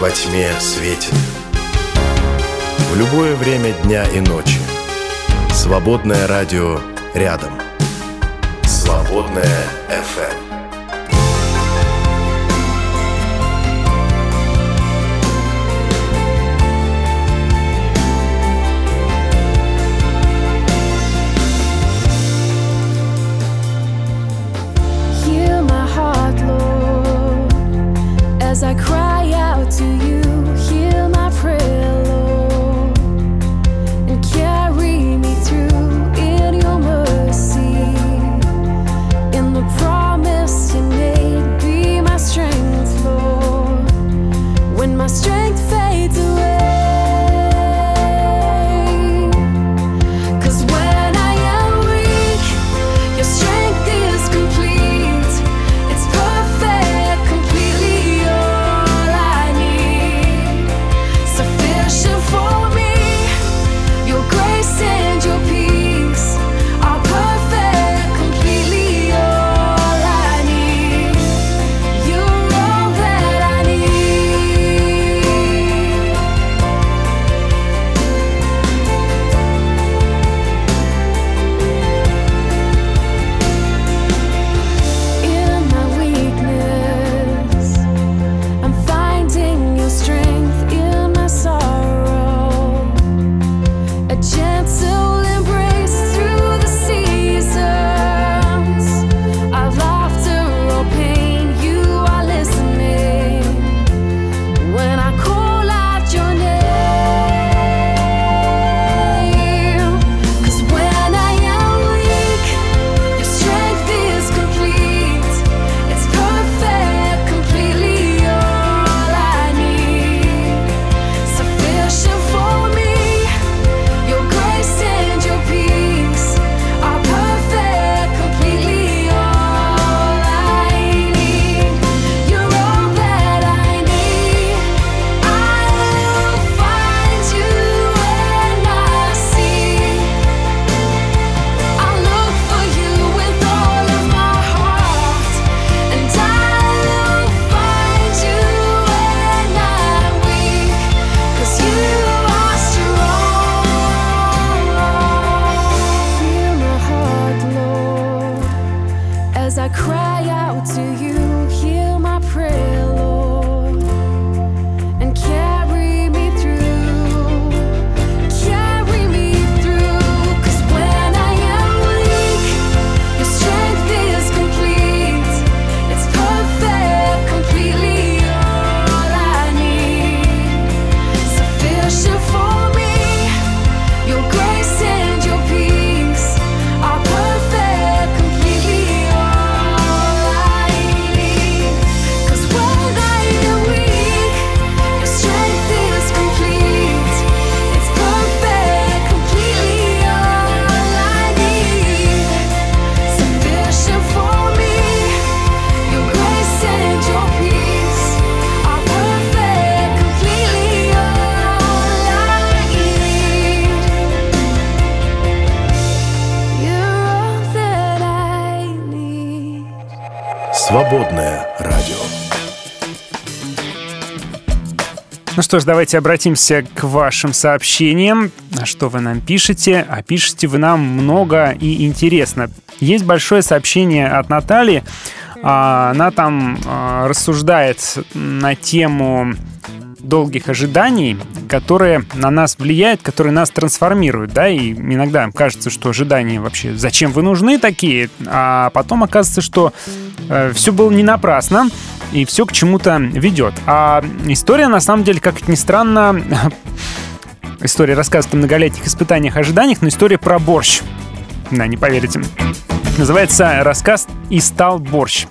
во тьме светит. В любое время дня и ночи. Свободное радио рядом. Свободное FM. Что ж, давайте обратимся к вашим сообщениям. Что вы нам пишете? А пишете вы нам много и интересно. Есть большое сообщение от Натальи. А, она там а, рассуждает на тему долгих ожиданий, которые на нас влияют, которые нас трансформируют, да, и иногда кажется, что ожидания вообще, зачем вы нужны такие, а потом оказывается, что э, все было не напрасно, и все к чему-то ведет. А история, на самом деле, как ни странно, история рассказывает о многолетних испытаниях, ожиданиях, но история про борщ. Да, не поверите. Называется рассказ «И стал борщ».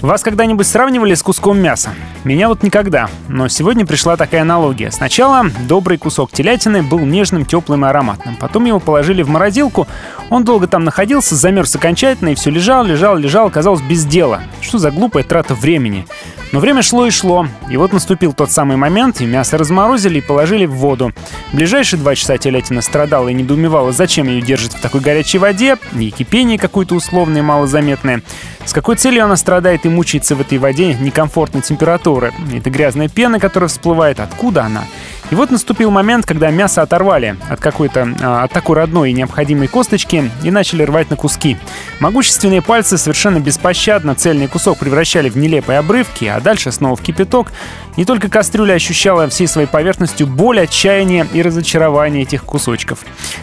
Вас когда-нибудь сравнивали с куском мяса? Меня вот никогда. Но сегодня пришла такая аналогия. Сначала добрый кусок телятины был нежным, теплым и ароматным. Потом его положили в морозилку. Он долго там находился, замерз окончательно и все лежал, лежал, лежал, оказалось без дела. Что за глупая трата времени? Но время шло и шло, и вот наступил тот самый момент, и мясо разморозили и положили в воду. Ближайшие два часа телятина страдала и недоумевала, зачем ее держат в такой горячей воде, и кипение какое-то условное, малозаметное. С какой целью она страдает и мучается в этой воде некомфортной температуры? Это грязная пена, которая всплывает, откуда она? И вот наступил момент, когда мясо оторвали от какой-то, а, от такой родной и необходимой косточки и начали рвать на куски. Могущественные пальцы совершенно беспощадно цельный кусок превращали в нелепые обрывки, а дальше снова в кипяток. Не только кастрюля ощущала всей своей поверхностью боль, отчаяние и разочарование этих кусочков.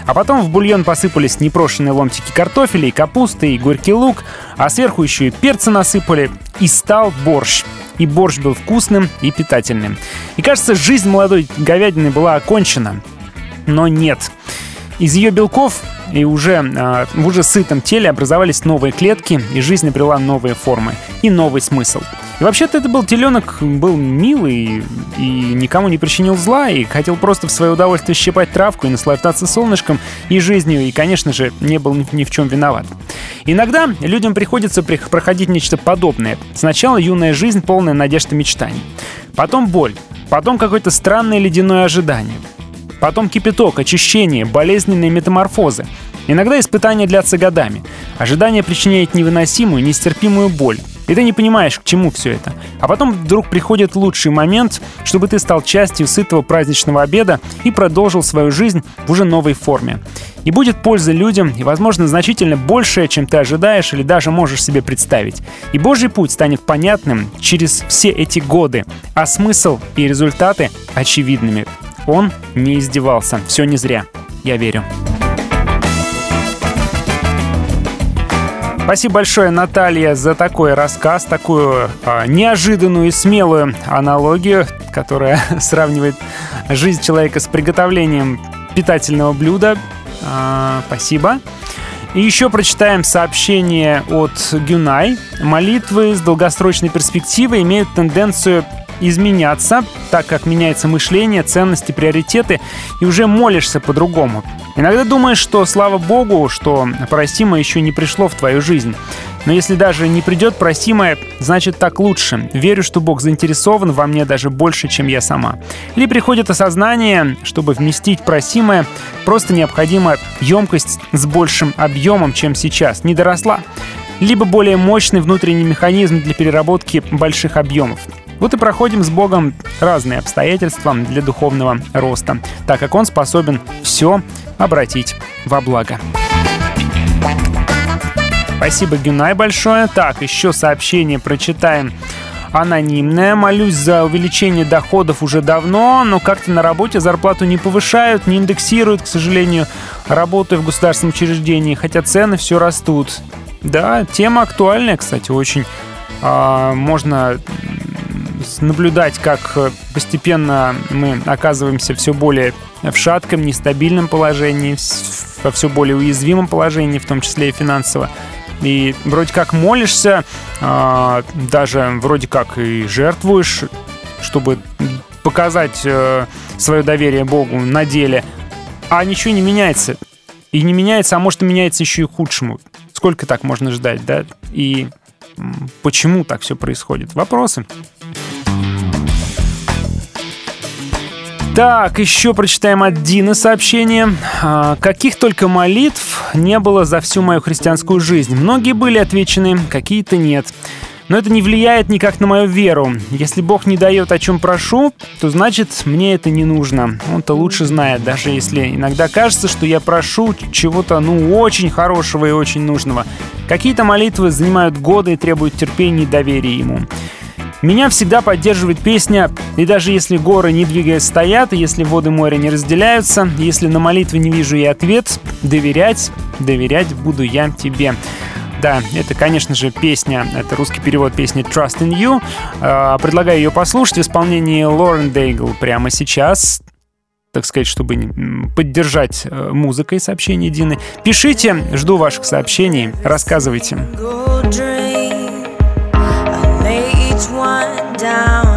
А потом в бульон посыпались непрошенные ломтики картофеля и капусты, и горький лук, а сверху еще и перца насыпали, и стал борщ и борщ был вкусным и питательным. И кажется, жизнь молодой говядины была окончена. Но нет. Из ее белков и уже э, в уже сытом теле образовались новые клетки, и жизнь обрела новые формы и новый смысл. И вообще-то это был теленок, был милый и никому не причинил зла, и хотел просто в свое удовольствие щипать травку и наслаждаться солнышком и жизнью, и, конечно же, не был ни в чем виноват. Иногда людям приходится проходить нечто подобное. Сначала юная жизнь, полная надежд и мечтаний. Потом боль. Потом какое-то странное ледяное ожидание. Потом кипяток, очищение, болезненные метаморфозы. Иногда испытания длятся годами. Ожидание причиняет невыносимую, нестерпимую боль. И ты не понимаешь, к чему все это. А потом вдруг приходит лучший момент, чтобы ты стал частью сытого праздничного обеда и продолжил свою жизнь в уже новой форме. И будет польза людям, и, возможно, значительно большая, чем ты ожидаешь или даже можешь себе представить. И Божий путь станет понятным через все эти годы, а смысл и результаты очевидными. Он не издевался. Все не зря. Я верю. Спасибо большое, Наталья, за такой рассказ, такую э, неожиданную и смелую аналогию, которая сравнивает жизнь человека с приготовлением питательного блюда. Э, спасибо. И еще прочитаем сообщение от Гюнай. Молитвы с долгосрочной перспективой имеют тенденцию изменяться, так как меняется мышление, ценности, приоритеты, и уже молишься по-другому. Иногда думаешь, что слава Богу, что просимое еще не пришло в твою жизнь. Но если даже не придет просимое, значит так лучше. Верю, что Бог заинтересован во мне даже больше, чем я сама. Или приходит осознание, чтобы вместить просимое, просто необходима емкость с большим объемом, чем сейчас. Не доросла либо более мощный внутренний механизм для переработки больших объемов. Вот и проходим с Богом разные обстоятельства для духовного роста, так как Он способен все обратить во благо. Спасибо, Гюнай, большое. Так, еще сообщение прочитаем анонимное. Молюсь за увеличение доходов уже давно, но как-то на работе зарплату не повышают, не индексируют, к сожалению. Работаю в государственном учреждении, хотя цены все растут. Да, тема актуальная, кстати, очень. А, можно наблюдать, как постепенно мы оказываемся все более в шатком, нестабильном положении, во все более уязвимом положении, в том числе и финансово. И вроде как молишься, а, даже вроде как и жертвуешь, чтобы показать э, свое доверие Богу на деле, а ничего не меняется. И не меняется, а может и меняется еще и худшему. Сколько так можно ждать, да? И почему так все происходит? Вопросы. Так, еще прочитаем от Дины сообщение. А, каких только молитв не было за всю мою христианскую жизнь. Многие были отвечены, какие-то нет. Но это не влияет никак на мою веру. Если Бог не дает, о чем прошу, то значит, мне это не нужно. Он-то лучше знает, даже если иногда кажется, что я прошу чего-то, ну, очень хорошего и очень нужного. Какие-то молитвы занимают годы и требуют терпения и доверия Ему. Меня всегда поддерживает песня «И даже если горы не двигаясь стоят, и если воды моря не разделяются, если на молитве не вижу я ответ, доверять, доверять буду я тебе». Да, это, конечно же, песня, это русский перевод песни Trust in You. А, предлагаю ее послушать в исполнении Лорен Дейгл прямо сейчас так сказать, чтобы поддержать э, музыкой сообщения Дины. Пишите, жду ваших сообщений, рассказывайте. Down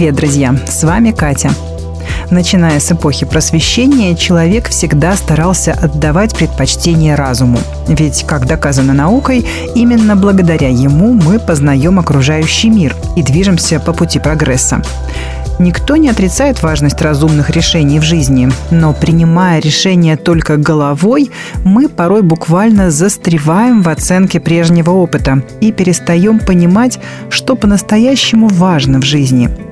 Привет, друзья! С вами Катя. Начиная с эпохи просвещения, человек всегда старался отдавать предпочтение разуму. Ведь, как доказано наукой, именно благодаря ему мы познаем окружающий мир и движемся по пути прогресса. Никто не отрицает важность разумных решений в жизни, но принимая решения только головой, мы порой буквально застреваем в оценке прежнего опыта и перестаем понимать, что по-настоящему важно в жизни.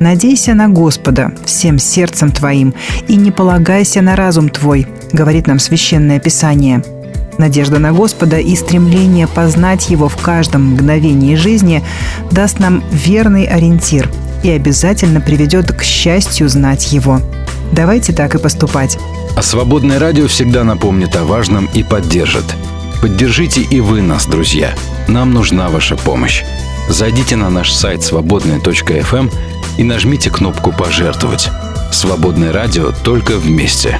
«Надейся на Господа всем сердцем твоим и не полагайся на разум твой», говорит нам Священное Писание. Надежда на Господа и стремление познать Его в каждом мгновении жизни даст нам верный ориентир и обязательно приведет к счастью знать Его. Давайте так и поступать. А свободное радио всегда напомнит о важном и поддержит. Поддержите и вы нас, друзья. Нам нужна ваша помощь. Зайдите на наш сайт свободная.фм и нажмите кнопку «Пожертвовать». Свободное радио только вместе.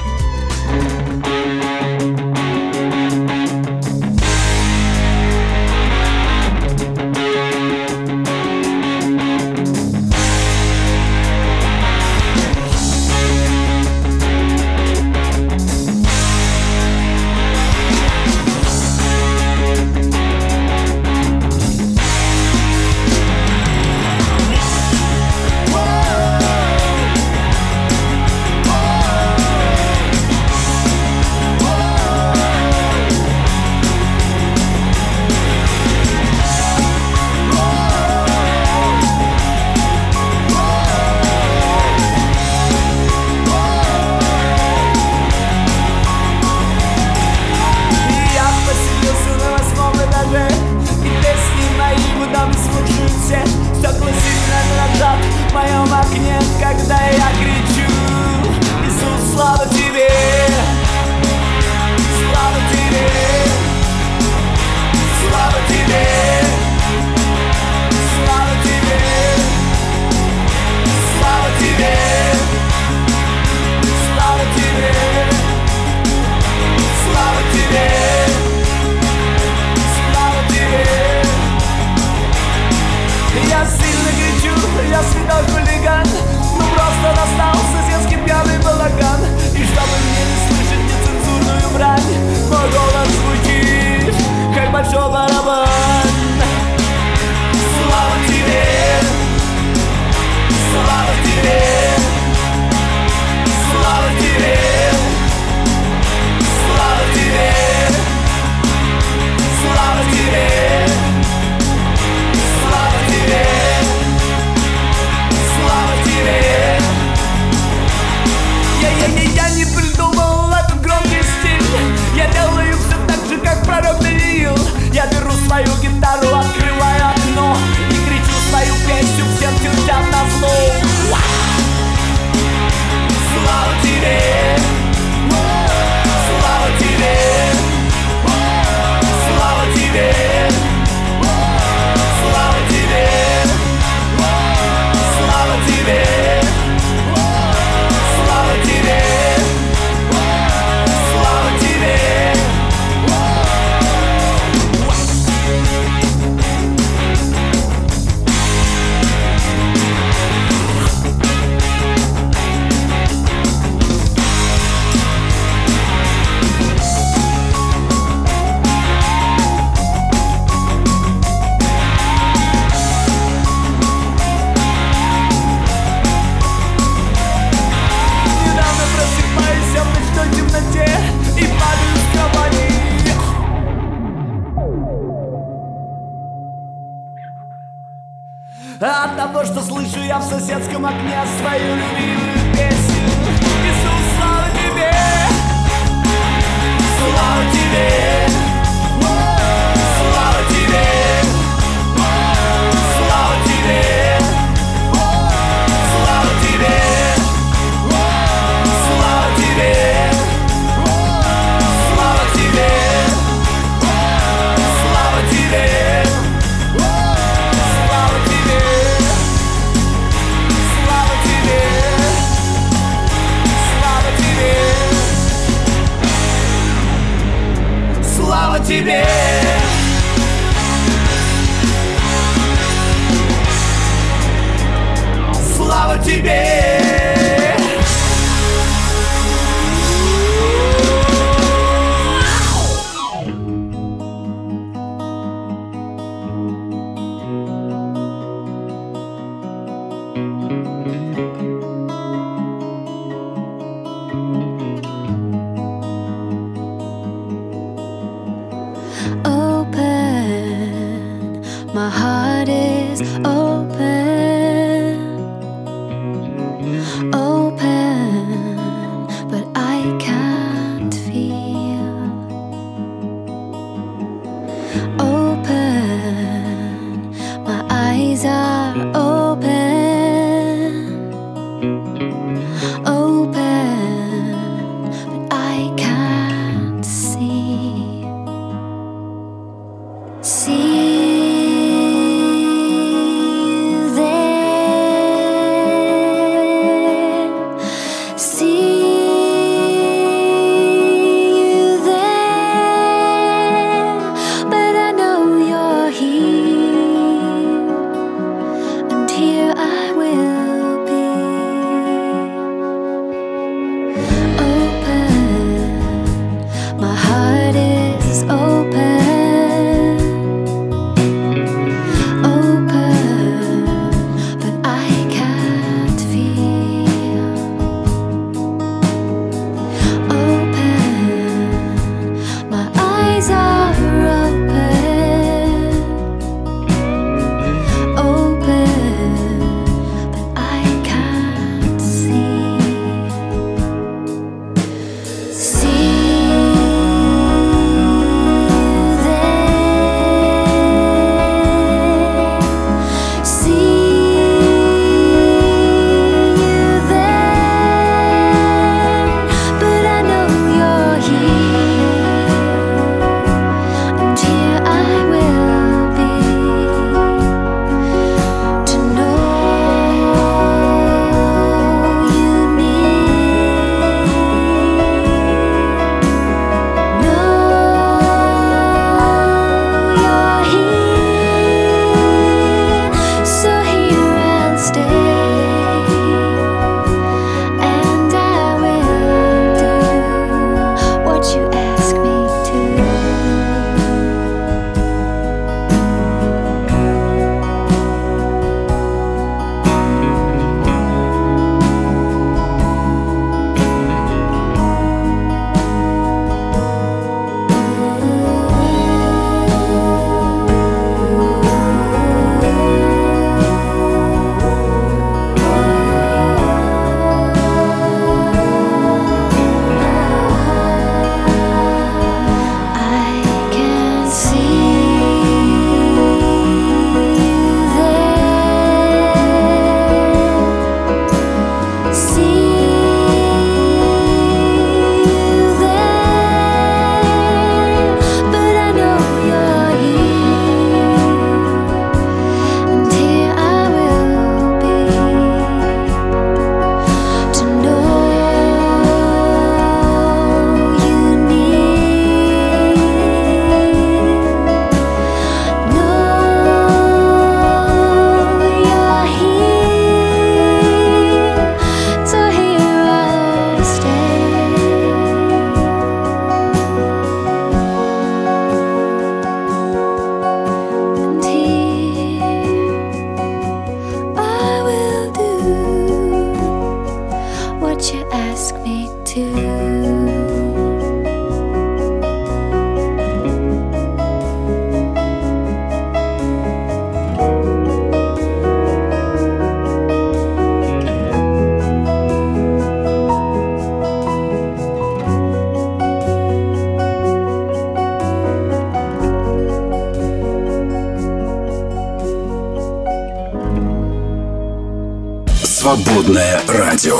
Свободное радио.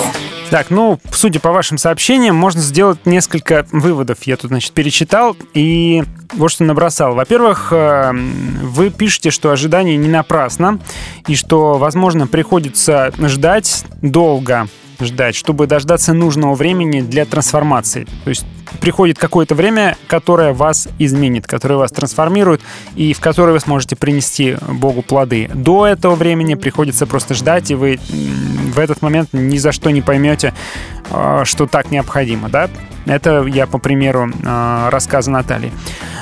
Так, ну, судя по вашим сообщениям, можно сделать несколько выводов. Я тут, значит, перечитал и вот что набросал. Во-первых, э, вы пишете, что ожидание не напрасно, и что, возможно, приходится ждать долго, ждать, чтобы дождаться нужного времени для трансформации. То есть приходит какое-то время, которое вас изменит, которое вас трансформирует и в которое вы сможете принести Богу плоды. До этого времени приходится просто ждать, и вы в этот момент ни за что не поймете, э, что так необходимо, да? Это я по примеру э, рассказа Натальи.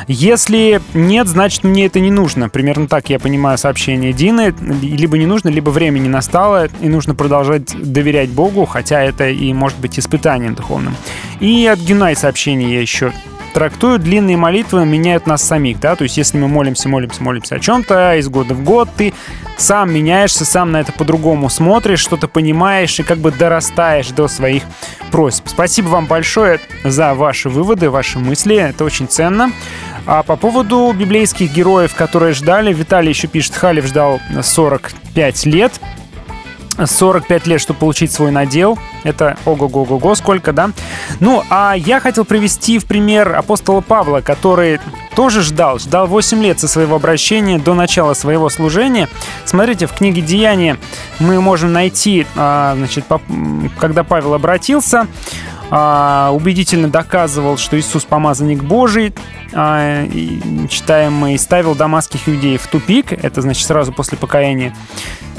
Если нет, значит мне это не нужно. Примерно так я понимаю сообщение Дины. Либо не нужно, либо время не настало, и нужно продолжать доверять Богу, хотя это и может быть испытанием духовным. И от Гюнай сообщение я еще трактую, длинные молитвы меняют нас самих, да, то есть если мы молимся, молимся, молимся о чем-то, из года в год ты сам меняешься, сам на это по-другому смотришь, что-то понимаешь и как бы дорастаешь до своих просьб. Спасибо вам большое за ваши выводы, ваши мысли, это очень ценно. А по поводу библейских героев, которые ждали, Виталий еще пишет, Халев ждал 45 лет, 45 лет, чтобы получить свой надел. Это ого-го-го-го, сколько, да? Ну, а я хотел привести в пример апостола Павла, который тоже ждал, ждал 8 лет со своего обращения до начала своего служения. Смотрите, в книге «Деяния» мы можем найти, а, значит, когда Павел обратился, а, убедительно доказывал, что Иисус помазанник Божий, а, читаем мы, ставил дамасских иудеев в тупик, это значит сразу после покаяния.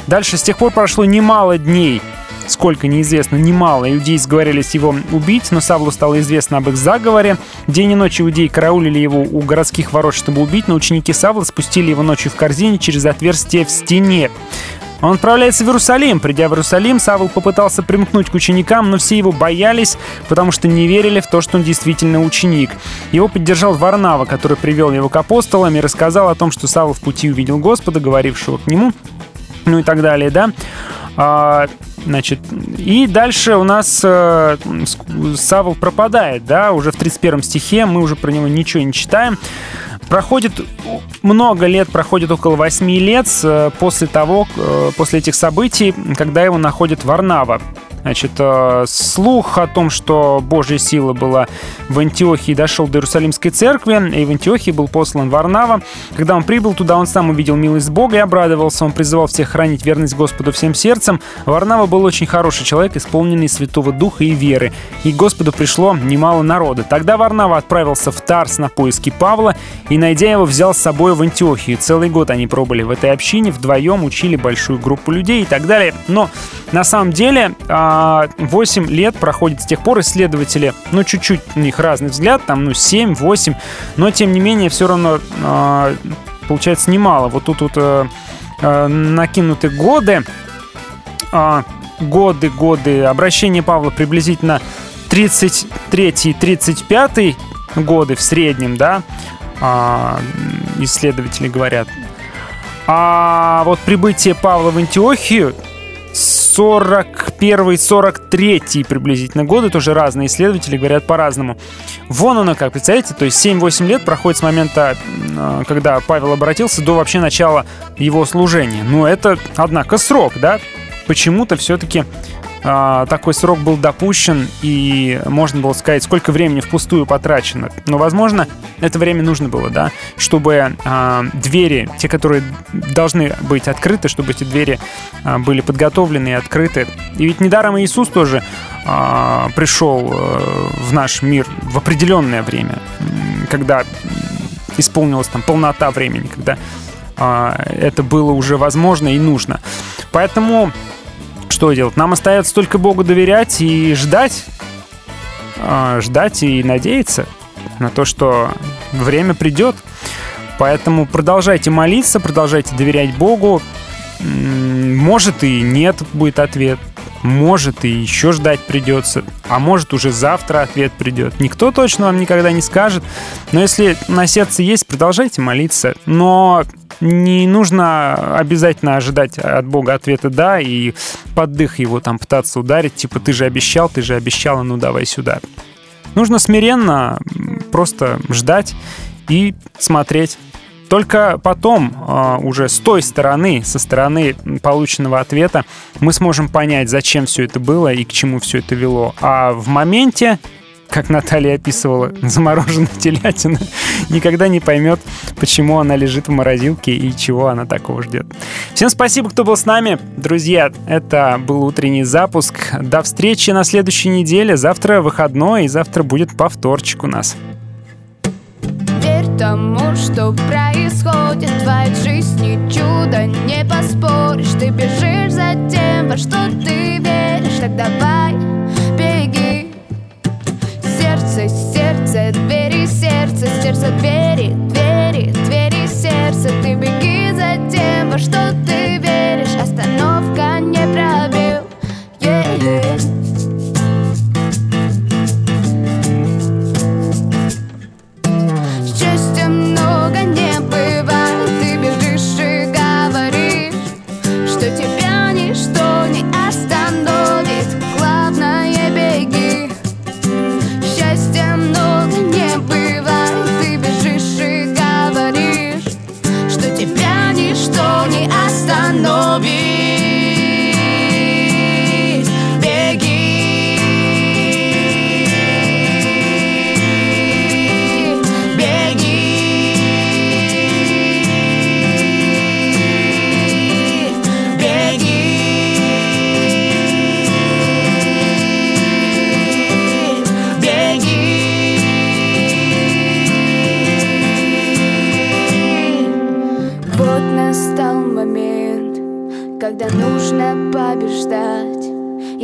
Дальше с тех пор прошло немало дней, сколько неизвестно, немало. Иудеи сговорились его убить, но Савлу стало известно об их заговоре. День и ночь иудеи караулили его у городских ворот, чтобы убить, но ученики Савла спустили его ночью в корзине через отверстие в стене. Он отправляется в Иерусалим. Придя в Иерусалим, Савл попытался примкнуть к ученикам, но все его боялись, потому что не верили в то, что он действительно ученик. Его поддержал Варнава, который привел его к апостолам и рассказал о том, что Савл в пути увидел Господа, говорившего к нему ну и так далее, да. А, значит, и дальше у нас э, Савл пропадает, да, уже в 31 стихе, мы уже про него ничего не читаем. Проходит много лет, проходит около 8 лет э, после того, э, после этих событий, когда его находит Варнава. Значит, э, слух о том, что Божья сила была в Антиохии, дошел до Иерусалимской церкви, и в Антиохии был послан Варнава. Когда он прибыл туда, он сам увидел милость Бога и обрадовался. Он призывал всех хранить верность Господу всем сердцем. Варнава был очень хороший человек, исполненный Святого Духа и веры. И к Господу пришло немало народа. Тогда Варнава отправился в Тарс на поиски Павла и, найдя его, взял с собой в Антиохию. Целый год они пробыли в этой общине, вдвоем учили большую группу людей и так далее. Но на самом деле а, 8 лет проходит с тех пор исследователи, ну, чуть-чуть у них разный взгляд, там, ну, 7, 8, но, тем не менее, все равно а, получается немало. Вот тут вот э, э, накинуты годы, а, годы, годы. Обращение Павла приблизительно 33-35 годы в среднем, да, а, исследователи говорят. А вот прибытие Павла в Антиохию 41-43 приблизительно годы, тоже разные исследователи говорят по-разному. Вон оно как, представляете, то есть 7-8 лет проходит с момента, а, когда Павел обратился, до вообще начала его служения. Но это, однако, срок, да? Почему-то все-таки такой срок был допущен, и можно было сказать, сколько времени впустую потрачено. Но, возможно, это время нужно было, да, чтобы а, двери, те, которые должны быть открыты, чтобы эти двери а, были подготовлены и открыты. И ведь недаром Иисус тоже а, пришел а, в наш мир в определенное время, когда исполнилась там полнота времени, когда а, это было уже возможно и нужно. Поэтому что делать? Нам остается только Богу доверять и ждать. А, ждать и надеяться на то, что время придет. Поэтому продолжайте молиться, продолжайте доверять Богу. Может и нет будет ответ. Может и еще ждать придется. А может уже завтра ответ придет. Никто точно вам никогда не скажет. Но если на сердце есть, продолжайте молиться. Но не нужно обязательно ожидать от Бога ответа «да» и под дых его там пытаться ударить, типа «ты же обещал, ты же обещала, ну давай сюда». Нужно смиренно просто ждать и смотреть. Только потом, а, уже с той стороны, со стороны полученного ответа, мы сможем понять, зачем все это было и к чему все это вело. А в моменте как Наталья описывала, замороженная телятина, никогда не поймет, почему она лежит в морозилке и чего она такого ждет. Всем спасибо, кто был с нами. Друзья, это был утренний запуск. До встречи на следующей неделе. Завтра выходной, и завтра будет повторчик у нас. Верь тому, что происходит в твоей жизни Чудо не поспоришь Ты бежишь за тем, во что ты веришь Так давай, сердце, сердце, двери, сердце, сердце, двери, двери, двери, сердце. Ты беги за тем, во что ты веришь. Остановка не пробил yeah. Счастья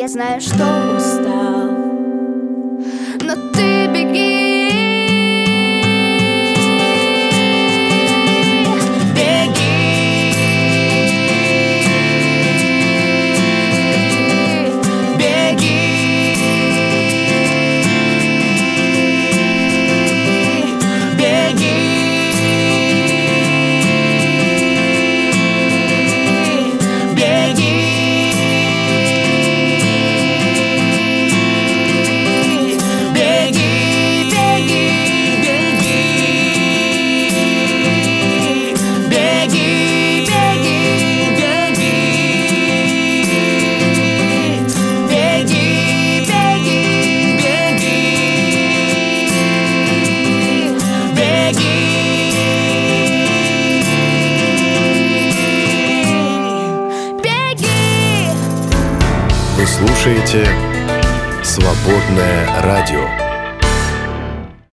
Я знаю, что радио».